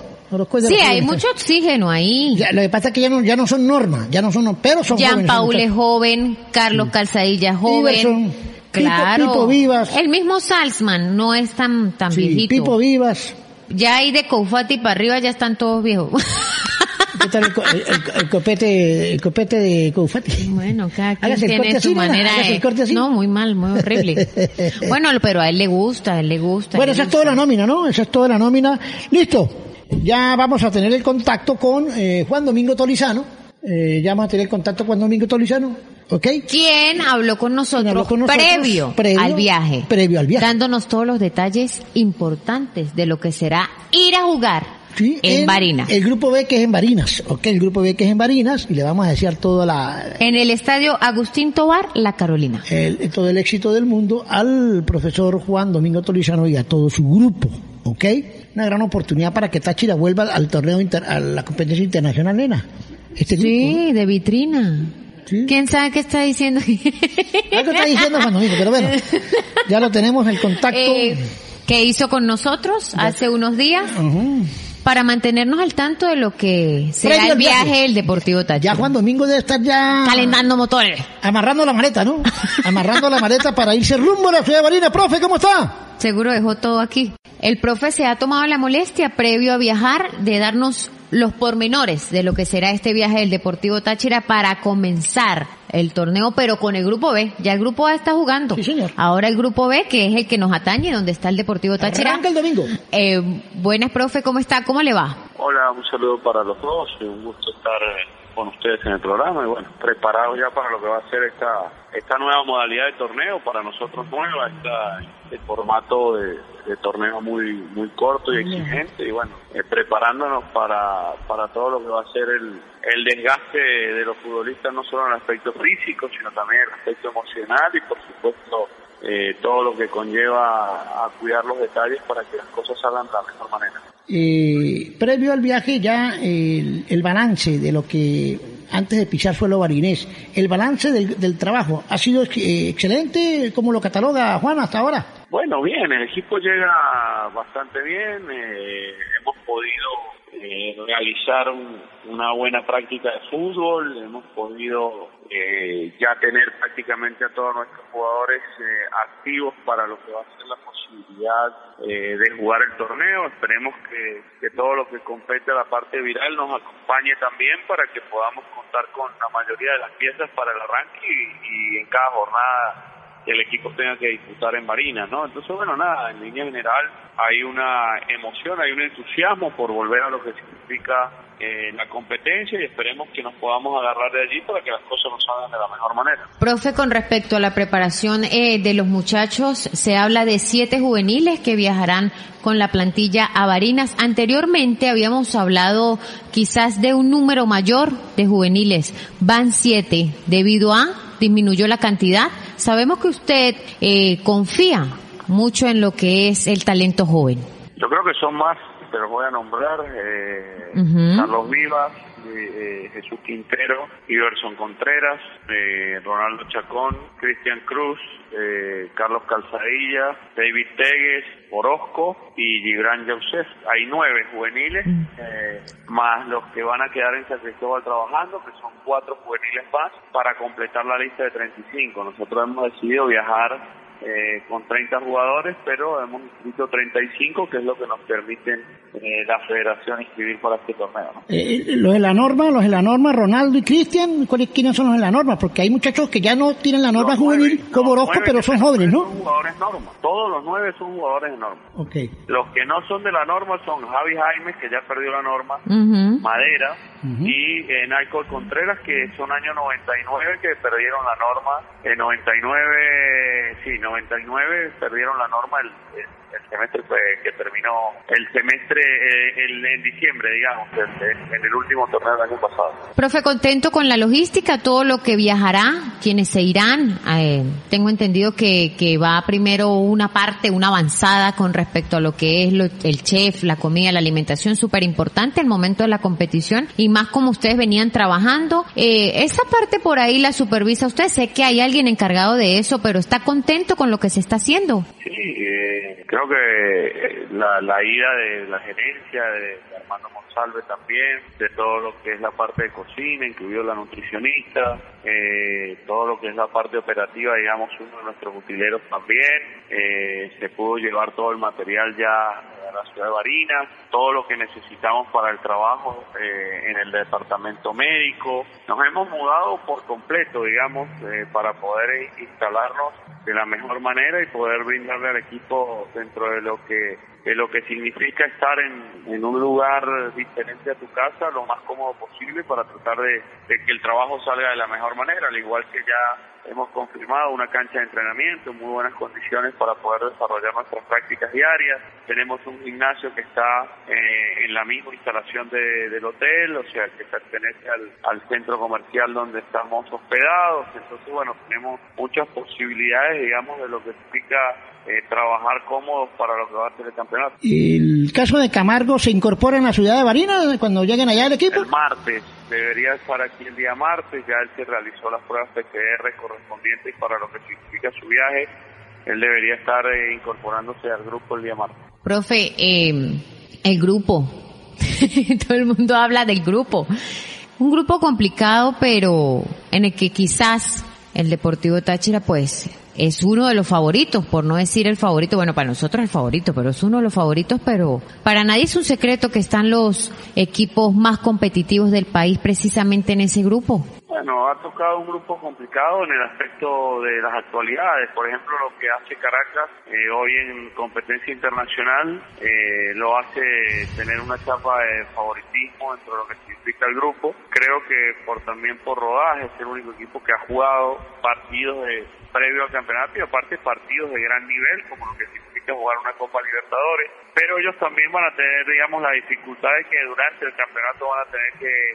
Sí, hay mucho oxígeno ahí. Ya, lo que pasa es que ya no, ya no son normas, ya no son pero son Jean jóvenes. Paul es joven, Carlos Calzadilla es joven. Iverson, claro. Pipo- Pipo Vivas. El mismo Salzman no es tan, tan Sí, viejito. Pipo Vivas. Ya ahí de Koufati para arriba ya están todos viejos. ¿Qué tal el, co- el- el- el copete, el copete de Koufati? bueno, cada quien Hágase tiene su así, manera de... así. No, muy mal, muy horrible. *laughs* bueno, pero a él le gusta, a él le gusta. Bueno, esa es toda la nómina, ¿no? Esa es toda la nómina. Listo. Ya vamos a tener el contacto con eh, Juan Domingo Tolizano. Eh, ya vamos a tener el contacto con Juan Domingo Tolizano. ¿Ok? ¿Quién habló con nosotros, habló con nosotros? previo, Previo- al viaje? previo al viaje. Dándonos todos los detalles importantes de lo que será ir a jugar Sí, en, Barinas. El grupo B que es en Barinas. Ok, el grupo B que es en Barinas. Y le vamos a desear toda la, En el estadio Agustín Tobar, La Carolina. el- todo el éxito del mundo al profesor Juan Domingo Tolizano y a todo su grupo, ¿ok? Una gran oportunidad para que Táchira vuelva al torneo, inter- a la competencia internacional, nena. Este grupo, Sí, de vitrina. Sí. ¿Quién sabe qué está diciendo? *laughs* Algo está diciendo Juan Domingo, pero bueno, ya lo tenemos el contacto. Eh, que hizo con nosotros hace unos días Ujú. para mantenernos al tanto de lo que será Previo el viaje. viaje del Deportivo Táchira. Ya Juan Domingo debe estar ya Calentando motores. amarrando la maleta, ¿no? *laughs* Amarrando la maleta para irse rumbo a la ciudad de Barinas. Profe, ¿cómo está? Seguro dejó todo aquí. El profe se ha tomado la molestia previo a viajar de darnos los pormenores de lo que será este viaje del Deportivo Táchira para comenzar el torneo, pero con el grupo B. Ya el grupo A está jugando. Sí, señor. Ahora el grupo B, que es el que nos atañe, donde está el Deportivo Táchira. Arranca el domingo. Eh, buenas, profe, ¿cómo está? ¿Cómo le va? Hola, un saludo para los dos y un gusto estar eh, con ustedes en el programa y bueno, preparados ya para lo que va a ser esta esta nueva modalidad de torneo, para nosotros nueva, esta, este formato de, de torneo muy muy corto y exigente y bueno, eh, preparándonos para, para todo lo que va a ser el, el desgaste de los futbolistas, no solo en el aspecto físico, sino también en el aspecto emocional y por supuesto eh, todo lo que conlleva a cuidar los detalles para que las cosas salgan de la mejor manera. Eh, previo al viaje ya el, el balance de lo que antes de pisar suelo barinés, el balance del, del trabajo ha sido eh, excelente, ¿cómo lo cataloga Juan hasta ahora? Bueno, bien, el equipo llega bastante bien, eh, hemos podido eh, realizar una buena práctica de fútbol, hemos podido eh, ya tener prácticamente a todos nuestros jugadores eh, activos para lo que va a ser la posibilidad eh, de jugar el torneo. Esperemos que, que todo lo que compete a la parte viral nos acompañe también para que podamos contar con la mayoría de las piezas para el arranque y en cada jornada el equipo tenga que disputar en Marina, ¿no? Entonces, bueno, nada, en línea general hay una emoción, hay un entusiasmo por volver a lo que significa eh, la competencia y esperemos que nos podamos agarrar de allí para que las cosas nos salgan de la mejor manera. Profe, con respecto a la preparación eh, de los muchachos, se habla de siete juveniles que viajarán con la plantilla a Barinas. Anteriormente habíamos hablado quizás de un número mayor de juveniles. Van siete debido a disminuyó la cantidad. Sabemos que usted eh, confía mucho en lo que es el talento joven. Yo creo que son más, te los voy a nombrar, eh. Carlos Vivas, eh, Jesús Quintero, Iverson Contreras, eh, Ronaldo Chacón, Cristian Cruz, eh, Carlos Calzadilla, David Tegues, Orozco y Gibran Yausef. Hay nueve juveniles, eh, más los que van a quedar en San Cristóbal trabajando, que son cuatro juveniles más, para completar la lista de 35. Nosotros hemos decidido viajar eh, con 30 jugadores, pero hemos inscrito 35, que es lo que nos permiten eh, la federación inscribir para este torneo. ¿no? Eh, eh, los de la norma, los de la norma, Ronaldo y Cristian, ¿cuáles quiénes son los de la norma? Porque hay muchachos que ya no tienen la norma Los juvenil nueve- como Orozco, pero son jóvenes, ¿no? Son jugadores norma. Todos los nueve son jugadores de norma. Los que no son de la norma son Javi Jaime, que ya perdió la norma. Madera Y eh, Naiko Contreras, que son año 99, que perdieron la norma. En 99, sí, 99 perdieron la norma el, el- el semestre que, que terminó, el semestre eh, el- en diciembre, digamos, el- el- en el último torneo del año pasado. Profe, contento con la logística, todo lo que viajará, quienes se irán. Eh, tengo entendido que, que va primero una parte, una avanzada con respecto a lo que es lo- el chef, la comida, la alimentación, súper importante al momento de la competición y más como ustedes venían trabajando. Eh, esa parte por ahí la supervisa usted. Sé que hay alguien encargado de eso, pero está contento con lo que se está haciendo. Sí, eh, creo que eh, la, la ida de la gerencia, de, de Armando Monsalve también, de todo lo que es la parte de cocina, incluido la nutricionista, eh, todo lo que es la parte operativa, digamos, uno de nuestros utileros también, eh, se pudo llevar todo el material ya la ciudad de Barinas, todo lo que necesitamos para el trabajo eh, en el departamento médico. Nos hemos mudado por completo, digamos, eh, para poder instalarnos de la mejor manera y poder brindarle al equipo dentro de lo que de lo que significa estar en, en un lugar diferente a tu casa lo más cómodo posible para tratar de que el trabajo salga de la mejor manera, al igual que ya hemos confirmado una cancha de entrenamiento, muy buenas condiciones para poder desarrollar nuestras prácticas diarias. Tenemos un gimnasio que está eh, en la misma instalación de- del hotel, o sea, que pertenece al, al centro comercial donde estamos hospedados. Entonces, bueno, tenemos muchas posibilidades, digamos, de lo que significa eh, trabajar cómodos para lo que va a ser el campeonato. El caso de Camargo se incorpora en la ciudad de Barinas cuando lleguen allá el equipo. El martes, debería estar aquí el día martes, ya él se realizó las pruebas PCR correspondientes para lo que significa su viaje. Él debería estar eh, incorporándose al grupo el día martes. Profe, eh, el grupo. *laughs* Todo el mundo habla del grupo. Un grupo complicado, pero en el que quizás el Deportivo Táchira, pues, es uno de los favoritos, por no decir el favorito. Bueno, para nosotros el favorito, pero es uno de los favoritos, pero para nadie es un secreto que están los equipos más competitivos del país precisamente en ese grupo. Bueno, ha tocado un grupo complicado en el aspecto de las actualidades. Por ejemplo, lo que hace Caracas eh, hoy en competencia internacional eh, lo hace tener una etapa de favoritismo dentro de lo que significa el grupo. Creo que por también por rodaje es el único equipo que ha jugado partidos de previo al campeonato y aparte partidos de gran nivel como lo que significa jugar una Copa Libertadores. Pero ellos también van a tener, digamos, la dificultad de que durante el campeonato van a tener que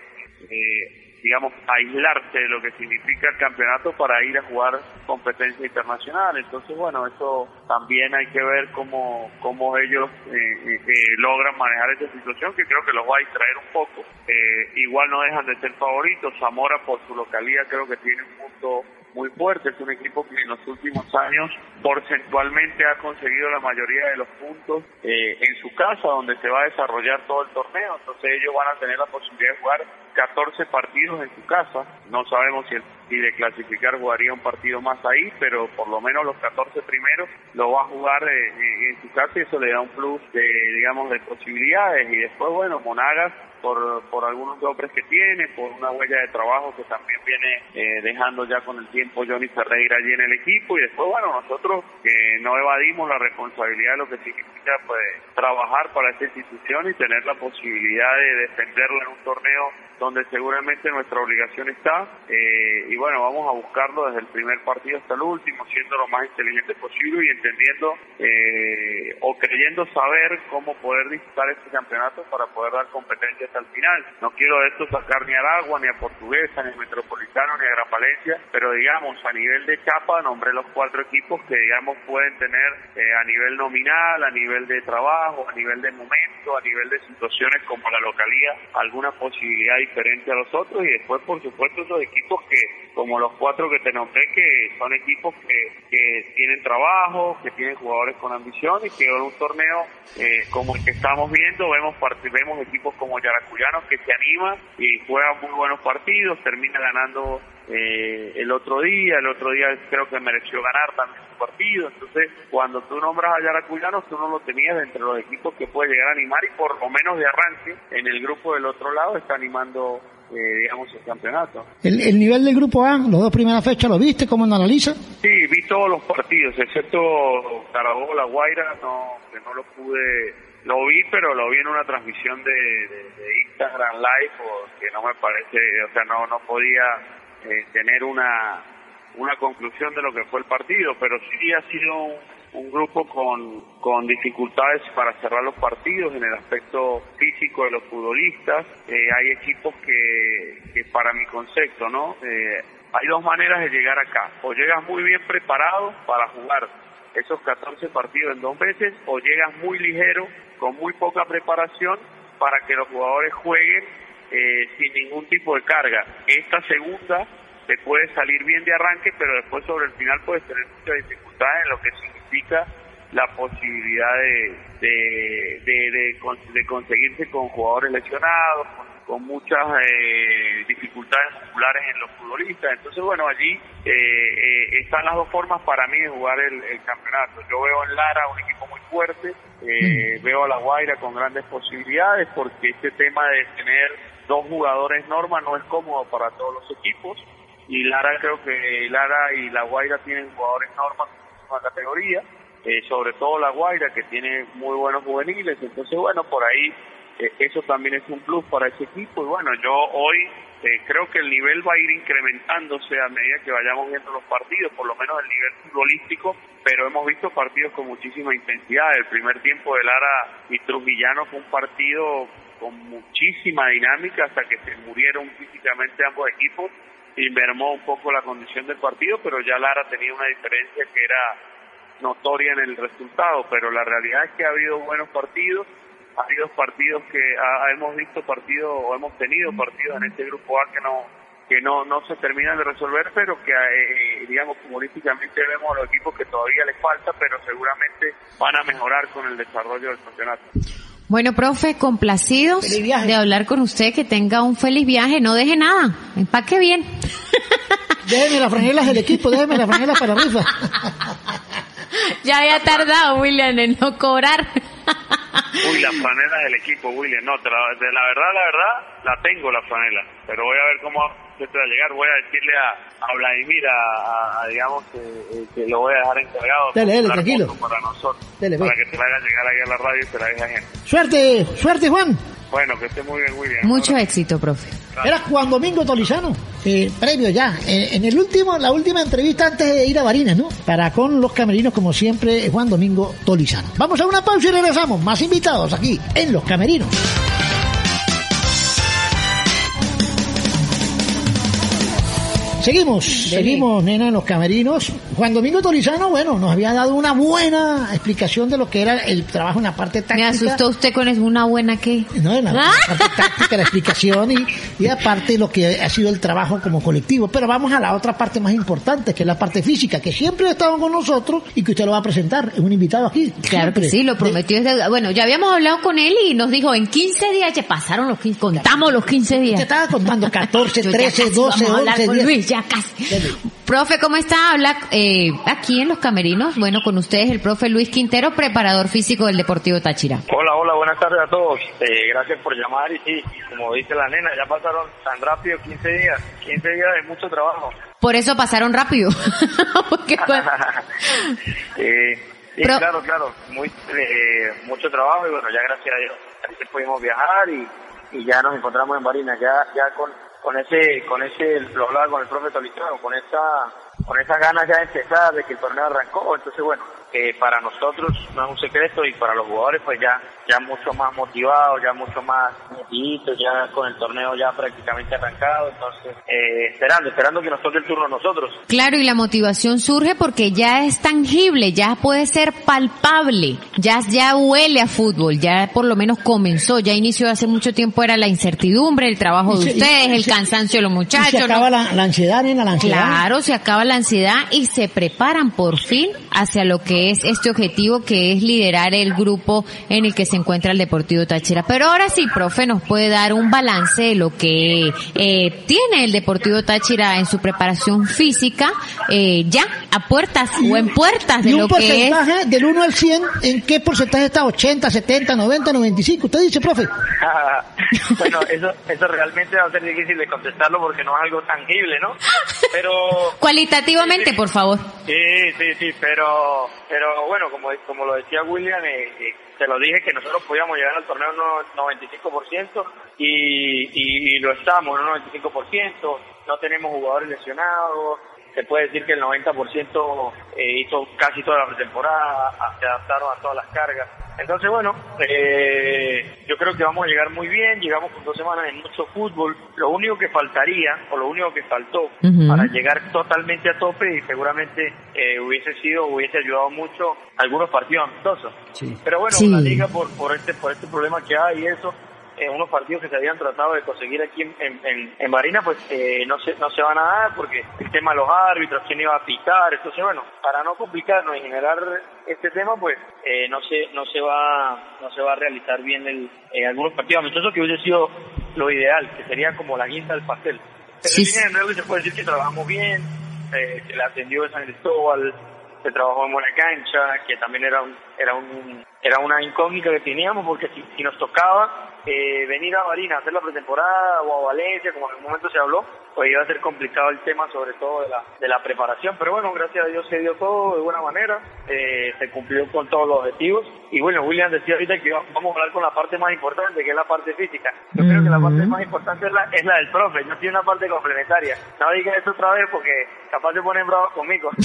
eh, digamos, aislarse de lo que significa el campeonato para ir a jugar competencia internacional. Entonces, bueno, eso también hay que ver cómo, cómo ellos eh, eh, eh, logran manejar esa situación, que creo que los va a distraer un poco. Eh, igual no dejan de ser favoritos. Zamora, por su localidad, creo que tiene un punto muy fuerte, es un equipo que en los últimos años porcentualmente ha conseguido la mayoría de los puntos eh, en su casa, donde se va a desarrollar todo el torneo, entonces ellos van a tener la posibilidad de jugar 14 partidos en su casa, no sabemos si, si de clasificar jugaría un partido más ahí, pero por lo menos los 14 primeros lo va a jugar eh, en su casa y eso le da un plus de, digamos, de posibilidades. Y después, bueno, Monagas por, por algunos nombres que tiene, por una huella de trabajo que también viene eh, dejando ya con el tiempo Johnny Ferreira allí en el equipo y después, bueno, nosotros que no evadimos la responsabilidad de lo que significa pues trabajar para esta institución y tener la posibilidad de defenderla en un torneo donde seguramente nuestra obligación está eh, y bueno, vamos a buscarlo desde el primer partido hasta el último, siendo lo más inteligente posible y entendiendo eh, o creyendo saber cómo poder disputar este campeonato para poder dar competencia hasta el final. No quiero de esto sacar ni a Agua, ni a Portuguesa, ni a Metropolitano, ni a Gran Valencia, pero digamos, a nivel de chapa, nombré los cuatro equipos que digamos pueden tener eh, a nivel nominal, a nivel de trabajo, a nivel de momento, a nivel de situaciones como la localía, alguna posibilidad diferente a los otros y después por supuesto esos equipos que como los cuatro que te nombré que son equipos que, que tienen trabajo, que tienen jugadores con ambición y que en un torneo eh, como el que estamos viendo vemos vemos equipos como Yaracuyanos que se animan y juegan muy buenos partidos, termina ganando eh, el otro día, el otro día creo que mereció ganar también su partido, entonces cuando tú nombras a Yaracuyanos tú no lo tenías entre los equipos que puede llegar a animar y por lo menos de arranque en el grupo del otro lado está animando eh, digamos el campeonato. El, el nivel del grupo A, los dos primeras fechas, ¿lo viste? ¿Cómo lo analiza? Sí, vi todos los partidos, excepto Carabobo, La Guaira, no, que no lo pude, lo vi, pero lo vi en una transmisión de, de, de Instagram Live, que no me parece, o sea, no, no podía eh, tener una, una conclusión de lo que fue el partido, pero sí ha sido un, un grupo con, con dificultades para cerrar los partidos en el aspecto físico de los futbolistas. Eh, hay equipos que, que, para mi concepto, ¿no? Eh, hay dos maneras de llegar acá. O llegas muy bien preparado para jugar esos 14 partidos en dos veces, o llegas muy ligero, con muy poca preparación, para que los jugadores jueguen eh, sin ningún tipo de carga. Esta segunda te puede salir bien de arranque, pero después sobre el final puedes tener muchas dificultades en lo que significa la posibilidad de, de, de, de, de conseguirse con jugadores lesionados, con, con muchas eh, dificultades musculares en los futbolistas. Entonces, bueno, allí eh, eh, están las dos formas para mí de jugar el, el, campeonato. Yo veo en Lara un equipo muy fuerte, eh, mm. veo a La Guaira con grandes posibilidades, porque este tema de tener dos jugadores norma no es cómodo para todos los equipos y Lara creo que Lara y La Guaira tienen jugadores normas de categoría, eh, sobre todo La Guaira que tiene muy buenos juveniles, entonces bueno, por ahí eh, eso también es un plus para ese equipo y bueno, yo hoy eh, creo que el nivel va a ir incrementándose a medida que vayamos viendo los partidos, por lo menos el nivel futbolístico, pero hemos visto partidos con muchísima intensidad. El primer tiempo de Lara y Trujillano fue un partido con muchísima dinámica hasta que se murieron físicamente ambos equipos y mermó un poco la condición del partido, pero ya Lara tenía una diferencia que era notoria en el resultado, pero la realidad es que ha habido buenos partidos, ha habido partidos que ha, hemos visto partidos o hemos tenido partidos en este grupo A que no que no no se terminan de resolver, pero que eh, digamos humorísticamente vemos a los equipos que todavía les falta, pero seguramente van a mejorar con el desarrollo del campeonato. Bueno, profe, complacidos de hablar con usted, que tenga un feliz viaje, no deje nada, empaque bien. *laughs* Déjeme las franelas del equipo, déjeme las franelas para rifa. *laughs* ya había tardado, William, en no cobrar. Uy, las franelas del equipo, William, no, la, de la verdad, la verdad, la tengo la franela, pero voy a ver cómo se te va a llegar, voy a decirle a, a Vladimir, a, a digamos, eh, que lo voy a dejar encargado. Dale, dale, tranquilo. Para nosotros, Dale, para que te la hagan llegar ahí a la radio y se la deje a gente. Suerte, suerte Juan. Bueno, que esté muy bien, William. Mucho Ahora, éxito, profe. Era Juan Domingo Tolizano, eh, previo ya, en, en, el último, la última entrevista antes de ir a Barinas, ¿no? Para con los camerinos, como siempre, Juan Domingo Tolizano. Vamos a una pausa y regresamos. Más invitados aquí en Los Camerinos. Seguimos, seguimos, nena, en los camerinos. Juan Domingo Torizano, bueno, nos había dado una buena explicación de lo que era el trabajo en la parte táctica. Me asustó usted con es una buena qué. No, en la, ¿Ah? parte táctica, la explicación y, y aparte lo que ha sido el trabajo como colectivo. Pero vamos a la otra parte más importante, que es la parte física, que siempre ha estado con nosotros y que usted lo va a presentar. Es un invitado aquí. Claro que siempre. sí, lo prometió. deuda. Bueno, ya habíamos hablado con él y nos dijo, en 15 días ya pasaron los 15, contamos los 15 Usted días. estaba contando *laughs* 14, Yo ya 13, casi 12, vamos a hablar 11, con 10. Luis, ya casi. Profe, ¿cómo está? Habla eh, aquí en Los Camerinos. Bueno, con ustedes el profe Luis Quintero, preparador físico del Deportivo Táchira. Hola, hola, buenas tardes a todos. Eh, gracias por llamar y sí, como dice la nena, ya pasaron tan rápido 15 días. 15 días de mucho trabajo. Por eso pasaron rápido. *laughs* Porque fue- *laughs* Eh, sí, Pero- claro, claro, muy, eh, mucho trabajo y bueno, ya gracias a Dios así pudimos viajar y, y ya nos encontramos en Barinas, ya, ya con, con ese, con ese, lo hablaba con el profe Tolizano, con esa, con esas ganas ya de empezar, de que el torneo arrancó, entonces bueno, eh, para nosotros no es un secreto y para los jugadores pues ya, ya mucho más motivados, ya mucho más metiditos, ya con el torneo ya prácticamente arrancado, entonces eh, esperando, esperando que nos toque el turno a nosotros. Claro, y la motivación surge porque ya es tangible, ya puede ser palpable, ya, ya huele a fútbol, ya por lo menos comenzó, ya inició hace mucho tiempo era la incertidumbre, el trabajo de y- ustedes, y el cansancio de los Y muchachos. se ¿no? acaba la, la ansiedad, nena, la ansiedad. Claro, se acaba la ansiedad y se preparan por fin hacia lo que es este objetivo que es liderar el grupo en el que se encuentra el Deportivo Táchira. Pero ahora sí, profe, nos puede dar un balance de lo que eh, tiene el Deportivo Táchira en su preparación física, eh, ya a puertas o en puertas de y un lo que es. porcentaje del 1 al 100, ¿en qué porcentaje está? 80, 70, 90, 95. Usted dice, profe. *laughs* bueno, eso, eso realmente va a ser difícil de contestarlo porque no es algo tangible, ¿no? *laughs* Pero Cualitativamente, por favor. sí, sí, sí, pero, pero bueno, como, como lo decía William, eh, eh, te lo dije que nosotros podíamos llegar al torneo no, 95% y, y, y lo estamos, ¿no? 95%, no tenemos jugadores lesionados, se puede decir que el 90% eh, hizo casi toda la pretemporada, se adaptaron a todas las cargas. Entonces, bueno, eh, yo creo que vamos a llegar muy bien, llegamos con dos semanas de mucho fútbol. Lo único que faltaría, o lo único que faltó para llegar totalmente a tope y seguramente eh, hubiese sido, hubiese ayudado mucho algunos partidos amistosos. Pero bueno, Sí. la liga por, por este por este problema que hay y eso, eh, unos partidos que se habían tratado de conseguir aquí en, en, en, en Marina, pues eh, no se no se van a dar porque el tema de los árbitros, quién iba a pitar, entonces bueno, para no complicarnos y generar este tema, pues eh, no se no se va no se va a realizar bien el eh, algunos partidos amistosos que hubiese sido lo ideal, que sería como la guinda del pastel. Pero Sí, en sí. general se puede decir que trabajamos bien, eh, se le atendió de San Cristóbal, se trabajó en buena cancha, que también era un, era un, era una incógnita que teníamos porque si, si nos tocaba eh, venir a Marina a hacer la pretemporada o a Valencia, como en algún momento se habló, pues iba a ser complicado el tema sobre todo de la, de la preparación, pero bueno, gracias a Dios se dio todo de buena manera, eh, se cumplió con todos los objetivos y bueno, William decía ahorita que vamos a hablar con la parte más importante, que es la parte física. Yo creo que la parte más importante es la, es la del profe, yo tiene una parte complementaria. No diga eso otra vez porque capaz se ponen bravos conmigo. *laughs*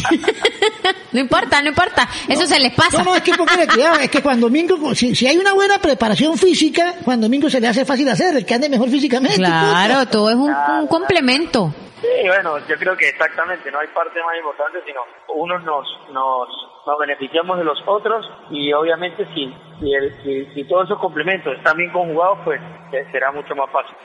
No importa, no importa, eso se les pasa. No, no, es que póngale cuidado, es que *laughs* Juan Domingo, si, si hay una buena preparación física, Juan Domingo se le hace fácil hacer, el que ande mejor físicamente. Claro, todo es un, un complemento. Sí, bueno, yo creo que exactamente, no hay parte más importante, sino unos nos, nos, nos beneficiamos de los otros y obviamente si, si, el- si, si todos esos complementos están bien conjugados, pues eh, será mucho más fácil.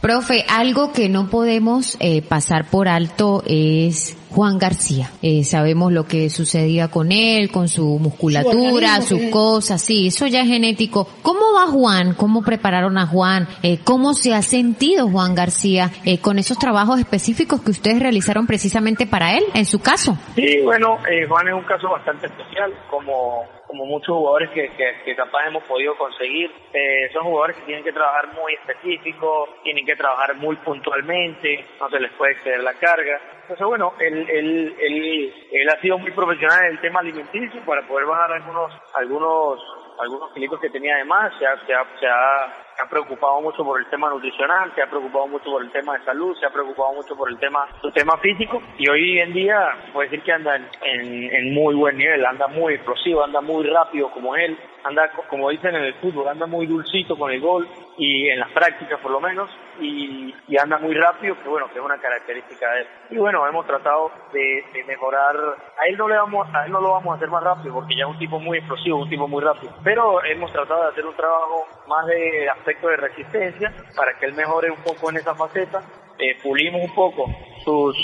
Profe, algo que no podemos eh, pasar por alto es Juan García. Eh, sabemos lo que sucedía con él, con su musculatura, Su sus que- cosas, sí, eso ya es genético. ¿Cómo va Juan? ¿Cómo prepararon a Juan? Eh, ¿Cómo se ha sentido Juan García eh, con esos trabajos específicos que ustedes realizaron precisamente para él, en su caso? Sí, bueno, eh, Juan es un caso bastante especial, como, como muchos jugadores que, que, que capaz hemos podido conseguir. Eh, son jugadores que tienen que trabajar muy específico, tienen que trabajar muy puntualmente, no se les puede exceder la carga. Entonces, bueno, él, él, él, él ha sido muy profesional en el tema alimenticio para poder bajar algunos, algunos, algunos kilitos que tenía de más, se ha, se ha, se ha se ha preocupado mucho por el tema nutricional, se ha preocupado mucho por el tema de salud, se ha preocupado mucho por el tema, su tema físico y hoy en día puede decir que anda en, en, muy buen nivel, anda muy explosivo, anda muy rápido como él, anda como dicen en el fútbol, anda muy dulcito con el gol y en las prácticas por lo menos y, anda muy rápido, que bueno, que es una característica de él. Y bueno, hemos tratado de, de, mejorar, a él no le vamos, a él no lo vamos a hacer más rápido porque ya es un tipo muy explosivo, un tipo muy rápido, pero hemos tratado de hacer un trabajo más de aspecto de resistencia para que él mejore un poco en esa faceta, eh, pulimos un poco sus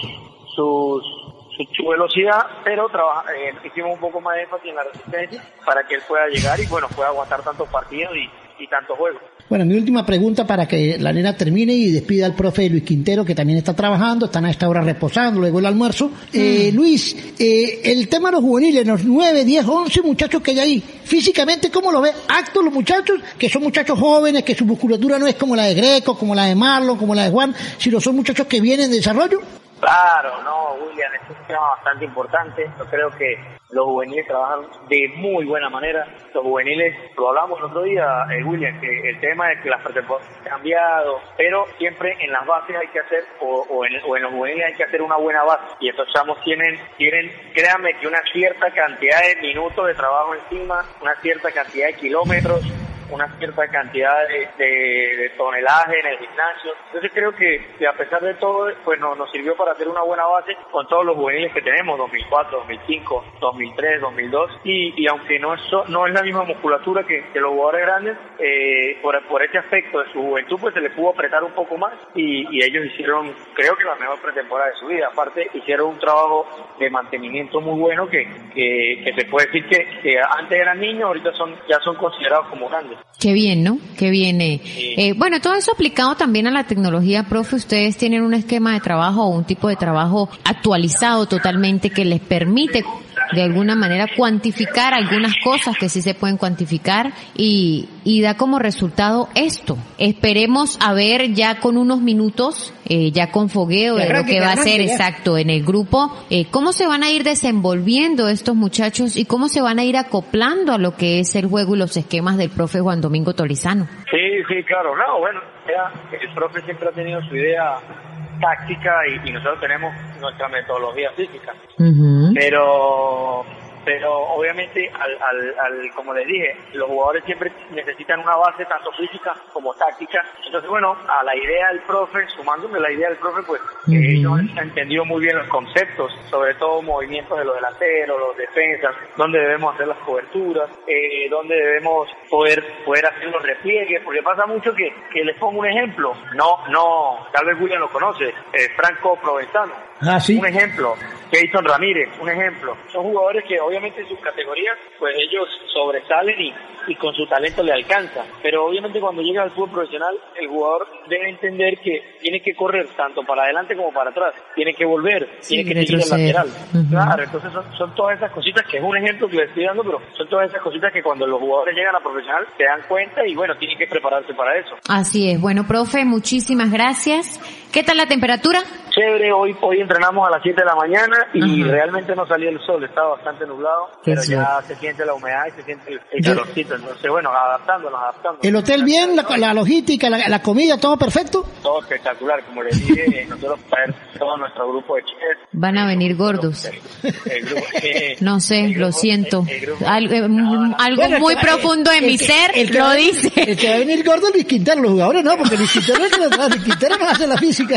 sus su, velocidad, pero trabaja, eh, hicimos un poco más de énfasis en la resistencia para que él pueda llegar y bueno, pueda aguantar tantos partidos y, y tantos juegos. Bueno, mi última pregunta para que la nena termine y despida al profe Luis Quintero, que también está trabajando, están a esta hora reposando, luego el almuerzo. Eh, mm. Luis, eh, el tema de los juveniles, los 9, 10, 11 muchachos que hay ahí, físicamente, ¿cómo lo ve? Actos los muchachos, que son muchachos jóvenes, que su musculatura no es como la de Greco, como la de Marlon, como la de Juan, sino son muchachos que vienen de desarrollo. Claro, no, un tema bastante importante. Yo creo que los juveniles trabajan de muy buena manera. Los juveniles, lo hablamos el otro día, eh, William, que el tema es que las pretemporadas han cambiado, pero siempre en las bases hay que hacer, o, en, o en los juveniles hay que hacer una buena base. Y estos chamos tienen, tienen, créanme que una cierta cantidad de minutos de trabajo encima, una cierta cantidad de kilómetros una cierta cantidad de, tonelaje en el gimnasio. Entonces creo que, a pesar de todo, pues nos, sirvió para hacer una buena base con todos los juveniles que tenemos, 2004, 2005, 2003, 2002, y, aunque no es, no es la misma musculatura que, los jugadores grandes, eh, por, por este aspecto de su juventud, pues se le pudo apretar un poco más y, ellos hicieron, creo que la mejor pretemporada de su vida. Aparte, hicieron un trabajo de mantenimiento muy bueno que, que, se puede decir que, que antes eran niños, ahorita son ya son considerados como grandes. Qué bien, ¿no? Qué bien. Eh. eh, bueno, todo eso aplicado también a la tecnología, profe. Ustedes tienen un esquema de trabajo o un tipo de trabajo actualizado totalmente que les permite de alguna manera cuantificar algunas cosas que sí se pueden cuantificar y, y da como resultado esto. Esperemos a ver ya con unos minutos, eh, ya con fogueo de lo que va a ser exacto en el grupo, eh, cómo se van a ir desenvolviendo estos muchachos y cómo se van a ir acoplando a lo que es el juego y los esquemas del profe Juan Domingo Torizano. Sí, sí, claro. No, bueno, el profe siempre ha tenido su idea táctica y, nosotros tenemos nuestra metodología física. Pero pero obviamente al, al, al, como les dije los jugadores siempre necesitan una base tanto física como táctica. Entonces bueno a la idea del profe sumándome la idea del profe pues ellos han entendido muy bien los conceptos sobre todo movimientos de los delanteros los defensas dónde debemos hacer las coberturas eh, dónde debemos poder poder hacer los repliegues porque pasa mucho que, que les pongo un ejemplo. No no tal vez William lo conoce eh, Franco Provenzano. Ah, ¿sí? un ejemplo Jason Ramírez un ejemplo. Son jugadores que hoy obviamente en sus categorías, pues ellos sobresalen y, y con su talento le alcanza. Pero obviamente cuando llega al fútbol profesional, el jugador debe entender que tiene que correr tanto para adelante como para atrás, tiene que volver, tiene que seguir el lateral. Claro, entonces son, todas esas cositas que es un ejemplo que les estoy dando, pero son todas esas cositas que cuando los jugadores llegan a profesional se dan cuenta y bueno, tienen que prepararse para eso. Así es. Bueno, profe, muchísimas gracias. ¿Qué tal la temperatura? Chévere, hoy, hoy entrenamos a las 7 de la mañana y realmente no salía el sol, estaba bastante nublado, pero ya se siente la humedad y se siente el, calorcito, entonces bueno, adaptándonos, adaptándonos. ¿El hotel bien, la, logística, la, comida, todo perfecto? Todo espectacular, como les dije, *laughs* nosotros para todo nuestro grupo de chefs. Van a venir gordos. *laughs* no sé, lo siento. algo, eh, algo muy profundo en mi ser lo dice. El que va a venir gordo Luis Quintero, los jugadores no, porque Luis Quintero, Luis Quintero no hace la física.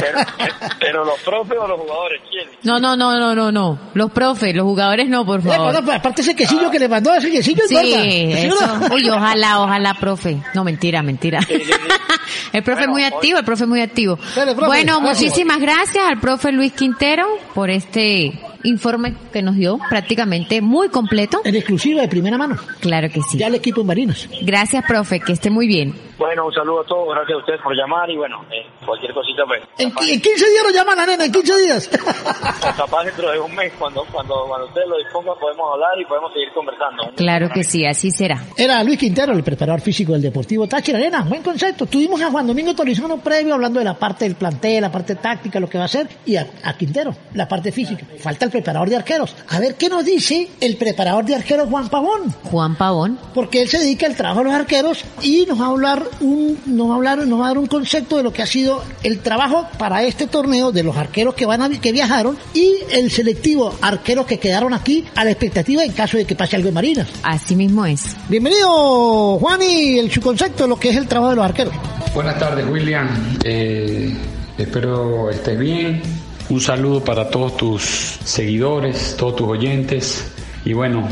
Pero, los profes o los jugadores, ¿quién? No, no, no, no, no, no. Los profes, los jugadores no, por favor. aparte ese quesillo que le mandó, ese quesillo Sí, eso. Uy, ojalá, ojalá, profe. No, mentira, mentira. *laughs* el profe es muy activo, el profe es muy activo. bueno, muchísimas gracias al profe Luis Quintero por este informe que nos dio prácticamente muy completo. En exclusiva de primera mano. Claro que sí. Ya el equipo en Marinos. Gracias, profe, que esté muy bien. Bueno, un saludo a todos, gracias a ustedes por llamar y bueno, eh, cualquier cosita pues. En, 15 días lo llaman la nena, en 15 días. *laughs* capaz dentro de un mes, cuando, cuando, cuando ustedes lo dispongan, podemos hablar y podemos seguir conversando. Claro que sí, así será. Era Luis Quintero, el preparador físico del Deportivo Táchira Arena, buen concepto. Tuvimos a Juan Domingo Tolizano previo hablando de la parte del plantel, la parte táctica, lo que va a hacer, y a, a Quintero, la parte física. Falta el preparador de arqueros. A ver qué nos dice el preparador de arqueros Juan Pavón. Juan Pavón. Porque él se dedica al trabajo de los arqueros y nos va a hablar un, nos va a hablar, nos va a dar un concepto de lo que ha sido el trabajo para este torneo de los arqueros que van a, que viajaron y el selectivo arqueros que quedaron aquí a la expectativa en caso de que pase algo en Marinas. Así mismo es. Bienvenido, Juan, y el, su concepto de lo que es el trabajo de los arqueros. Buenas tardes, William. Eh, espero estés bien. Un saludo para todos tus seguidores, todos tus oyentes. Y bueno,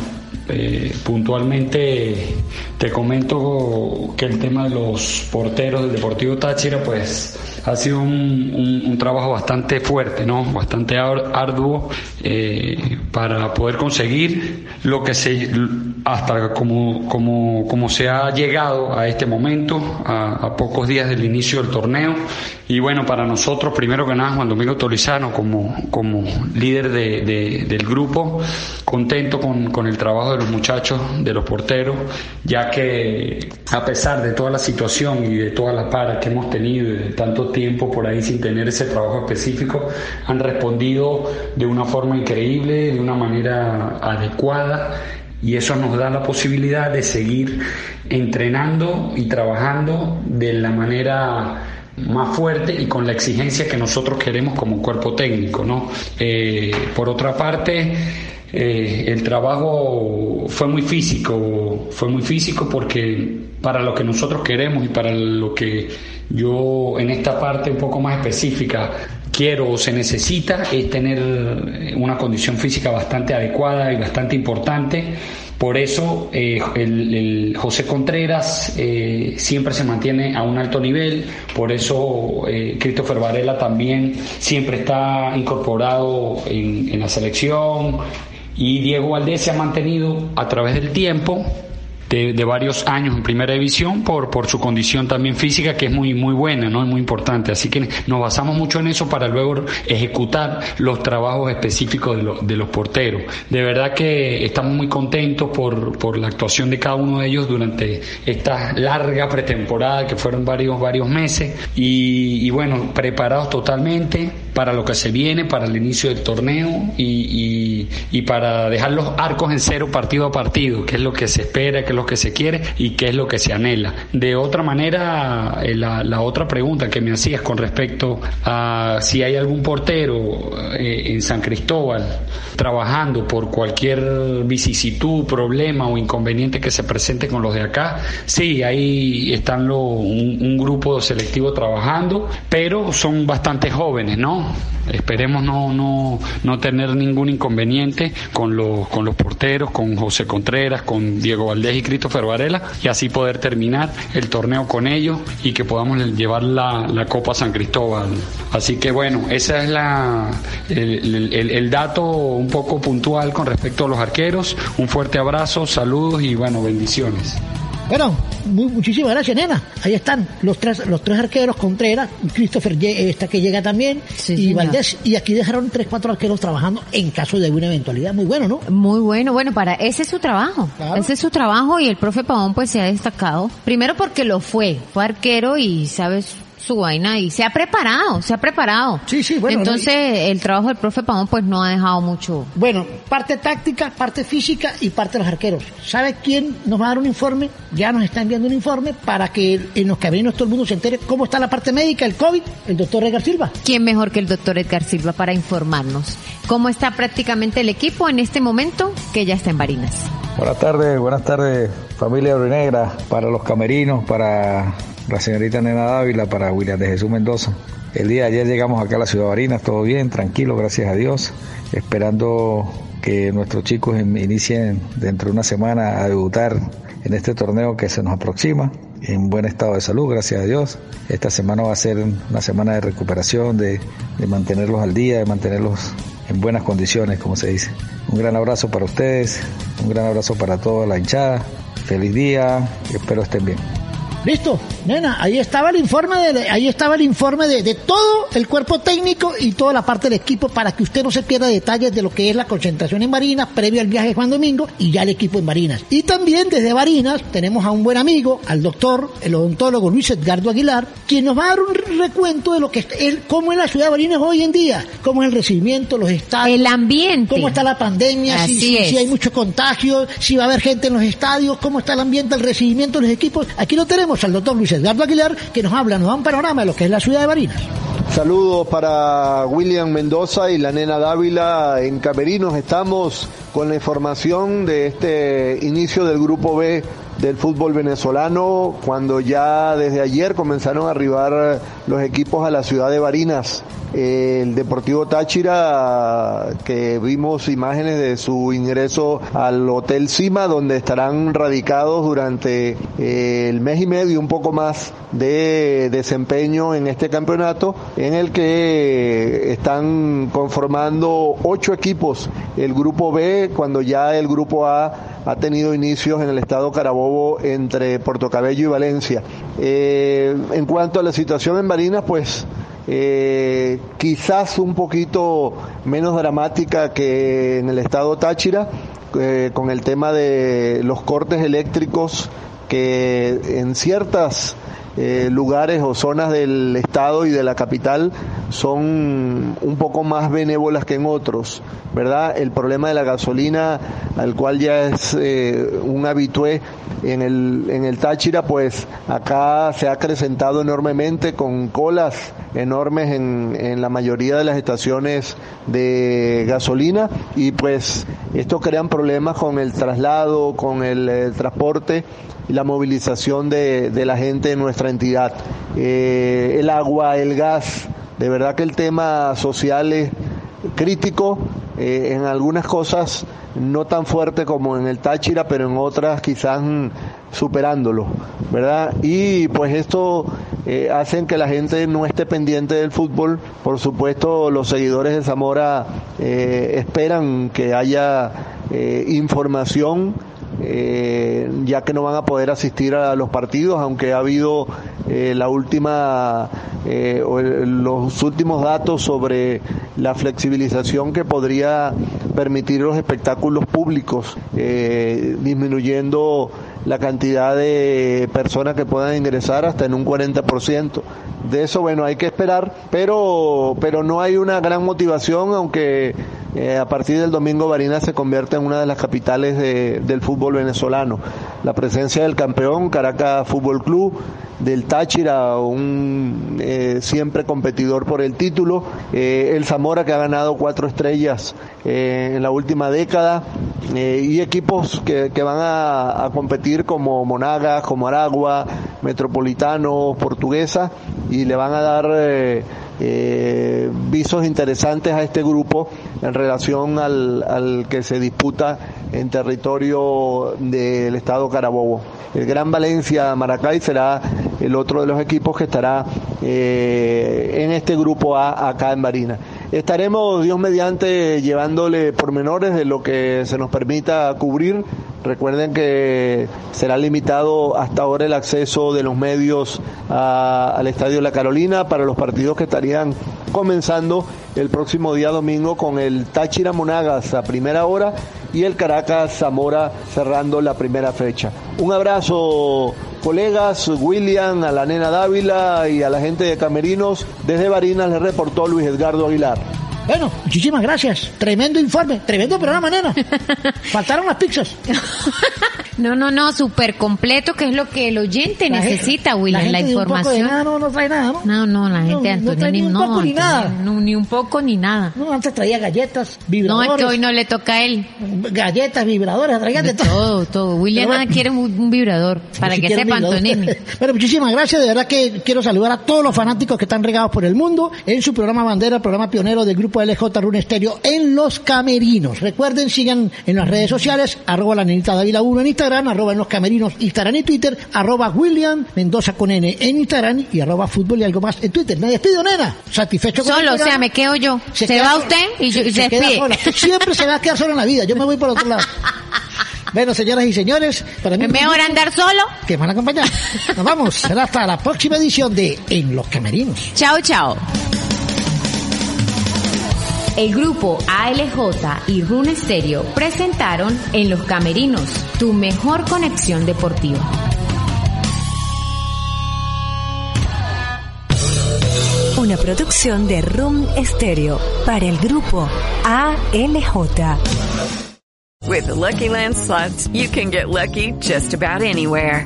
eh, puntualmente te comento que el tema de los porteros del Deportivo Táchira, pues ha sido un, trabajo bastante fuerte, ¿no? Bastante arduo eh, para poder conseguir lo que se, hasta como, como, como se ha llegado a este momento, a, pocos días del inicio del torneo. Y bueno, para nosotros, primero que nada, Juan Domingo Tolizano, como, como líder de, de, del grupo, contento con, con el trabajo de los muchachos, de los porteros, ya que a pesar de toda la situación y de todas las paras que hemos tenido y de tanto tiempo por ahí sin tener ese trabajo específico, han respondido de una forma increíble, de una manera adecuada y eso nos da la posibilidad de seguir entrenando y trabajando de la manera más fuerte y con la exigencia que nosotros queremos como cuerpo técnico, ¿no? Eh, por otra parte, eh, el trabajo fue muy físico, fue muy físico porque para lo que nosotros queremos y para lo que yo en esta parte un poco más específica quiero o se necesita es tener una condición física bastante adecuada y bastante importante. Por eso eh, José Contreras eh, siempre se mantiene a un alto nivel, por eso eh, Christopher Varela también siempre está incorporado en, en la selección y Diego Valdés se ha mantenido a través del tiempo de, varios años en primera división por, por su condición también física que es muy, muy buena, ¿no? Es muy importante. Así que nos basamos mucho en eso para luego ejecutar los trabajos específicos de, de los porteros. De verdad que estamos muy contentos por, por la actuación de cada uno de ellos durante esta larga pretemporada que fueron varios, varios meses y, y bueno, preparados totalmente para lo que se viene, para el inicio del torneo y, y, y para dejar los arcos en cero partido a partido, que es lo que se espera, que lo que se quiere y qué es lo que se anhela. De otra manera, eh, la, la otra pregunta que me hacías con respecto a si hay algún portero eh, en San Cristóbal trabajando por cualquier vicisitud, problema o inconveniente que se presente con los de acá, sí, ahí están lo, un, un grupo selectivo trabajando, pero son bastante jóvenes, ¿no? Esperemos no, no, no tener ningún inconveniente con los, con los porteros, con José Contreras, con Diego Valdés y Christopher Varela, y así poder terminar el torneo con ellos y que podamos llevar la, la Copa San Cristóbal. Así que bueno, ese es la, el, el, el dato un poco puntual con respecto a los arqueros. Un fuerte abrazo, saludos y bueno, bendiciones. Bueno, muy, muchísimas gracias, nena. Ahí están los tres, los tres arqueros, Contreras, Christopher esta que llega también, Sí, y señor. Valdés, y aquí dejaron tres, cuatro arqueros trabajando en caso de alguna eventualidad. Muy bueno, ¿no? Muy bueno, bueno, para ese es su trabajo. Claro. Ese es su trabajo y el profe Pavón pues se ha destacado. Primero porque lo fue, fue arquero y sabes su vaina y se ha preparado, se ha preparado. Sí, sí, bueno, Entonces el trabajo del profe Pavón pues no ha dejado mucho. Bueno, parte táctica, parte física y parte de los arqueros. ¿Sabe quién nos va a dar un informe? Ya nos está enviando un informe para que en los cabinos todo el mundo se entere cómo está la parte médica, el COVID, el doctor Edgar Silva. ¿Quién mejor que el doctor Edgar Silva para informarnos cómo está prácticamente el equipo en este momento que ya está en Barinas? Buenas tardes, buenas tardes, familia Orinegra, para los camerinos, para la señorita Nena Dávila, para William de Jesús Mendoza. El día de ayer llegamos acá a la ciudad de Barinas, todo bien, tranquilo, gracias a Dios, esperando que nuestros chicos in- inicien dentro de una semana a debutar en este torneo que se nos aproxima en buen estado de salud, gracias a Dios. Esta semana va a ser una semana de recuperación, de, de mantenerlos al día, de mantenerlos en buenas condiciones, como se dice. Un gran abrazo para ustedes, un gran abrazo para toda la hinchada. Feliz día, espero estén bien. Listo, nena, ahí estaba el informe de, ahí estaba el informe de, de todo el cuerpo técnico y toda la parte del equipo para que usted no se pierda detalles de lo que es la concentración en Barinas previo al viaje de Juan Domingo y ya el equipo en Barinas. Y también desde Barinas tenemos a un buen amigo, al doctor, el odontólogo Luis Edgardo Aguilar, quien nos va a dar un recuento de lo que es, cómo es la ciudad de Barinas hoy en día, cómo es el recibimiento, los estadios, El ambiente. cómo está la pandemia, si, Así si- es. si hay mucho contagio, si va a haber gente en los estadios, cómo está el ambiente, el recibimiento de los equipos. Aquí lo tenemos. Tenemos al doctor Luis Edgardo Aguilar, que nos habla, nos da un panorama de lo que es la ciudad de Barinas. Saludos para William Mendoza y la nena Dávila en Camerinos. Estamos con la información de este inicio del grupo B del fútbol venezolano, cuando ya desde ayer comenzaron a arribar los equipos a la ciudad de Barinas. El Deportivo Táchira, que vimos imágenes de su ingreso al Hotel Cima, donde estarán radicados durante eh, el mes y medio, un poco más de desempeño en este campeonato, en el que están conformando ocho equipos el grupo B, cuando ya el grupo A ha tenido inicios en el estado Carabobo entre Puerto Cabello y Valencia. Eh, en cuanto a la situación en Barinas, pues eh, quizás un poquito menos dramática que en el estado Táchira, eh, con el tema de los cortes eléctricos que en ciertas eh, lugares o zonas del estado y de la capital son un poco más benévolas que en otros, ¿verdad? El problema de la gasolina, al cual ya es eh, un habitué en el, en el Táchira, pues acá se ha acrecentado enormemente con colas enormes en, en la mayoría de las estaciones de gasolina y pues esto crean problemas con el traslado, con el, el transporte la movilización de, de la gente en nuestra entidad. Eh, el agua, el gas, de verdad que el tema social es crítico, eh, en algunas cosas no tan fuerte como en el Táchira, pero en otras quizás superándolo, ¿verdad? Y pues esto eh, hacen que la gente no esté pendiente del fútbol. Por supuesto, los seguidores de Zamora eh, esperan que haya eh, información eh, ya que no van a poder asistir a los partidos, aunque ha habido eh, la última, eh, o el- los últimos datos sobre la flexibilización que podría permitir los espectáculos públicos, eh, disminuyendo la cantidad de personas que puedan ingresar hasta en un 40%. De eso, bueno, hay que esperar, pero, pero no hay una gran motivación, aunque eh, a partir del domingo Barinas se convierte en una de las capitales de- del fútbol venezolano. La presencia del campeón, Caracas Fútbol Club, del Táchira, un eh, siempre competidor por el título, eh, el Zamora que ha ganado cuatro estrellas eh, en la última década, eh, y equipos que, que van a, a competir como Monagas, como Aragua, Metropolitano, Portuguesa, y le van a dar eh, eh, visos interesantes a este grupo en relación al, al que se disputa en territorio del estado Carabobo. El Gran Valencia Maracay será el otro de los equipos que estará eh, en este grupo A acá en Barina. Estaremos, Dios mediante, llevándole pormenores de lo que se nos permita cubrir. Recuerden que será limitado hasta ahora el acceso de los medios al Estadio La Carolina para los partidos que estarían comenzando el próximo día domingo con el Táchira Monagas a primera hora y el Caracas Zamora cerrando la primera fecha. Un abrazo colegas, William, a la nena Dávila y a la gente de Camerinos. Desde Barinas les reportó Luis Edgardo Aguilar. Bueno, muchísimas gracias. Tremendo informe, tremendo programa, nena. *laughs* Faltaron las pizzas. *laughs* No, no, no, súper completo, que es lo que el oyente La gente- necesita, William, la de información. nada no, no trae nada, ¿no? No, no, la gente No, no Antonio trae ni, un no, poco ni nada. no, ni un poco ni nada. No, antes traía galletas, No, vibradores. es que hoy no le toca a él. Galletas, vibradores, traía de todo. Todo, todo. William Pero bueno. quiere un, un vibrador, para que sepa. Antonini. *laughs* Bueno, muchísimas gracias. De verdad que quiero saludar a todos los fanáticos que están regados por el mundo en su programa Bandera, el programa pionero del grupo LJ Rune Estéreo en Los Camerinos. Recuerden, sigan en las redes sociales, arroba la nenita Dávila 1 en Instagram, arroba en Los Camerinos Instagram y Twitter, arroba William Mendoza con N en Instagram y arroba fútbol y algo más en Twitter. Me despido, nena. Satisfecho con Solo, o sea, me quedo yo. Se, queda va usted y, yo, y se, queda sola. Siempre se va a quedar sola en la vida. Yo me voy por otro lado. *laughs* Bueno, señoras y señores, para mí ¿Es mejor andar solo? que van a acompañar. Nos vamos. Será hasta la próxima edición de En los Camerinos. Chao, chao. El grupo ALJ y Rune Stereo presentaron En los Camerinos, tu mejor conexión deportiva. Una producción de Room Stereo para el grupo ALJ. With the Lucky Land slots, you can get lucky just about anywhere.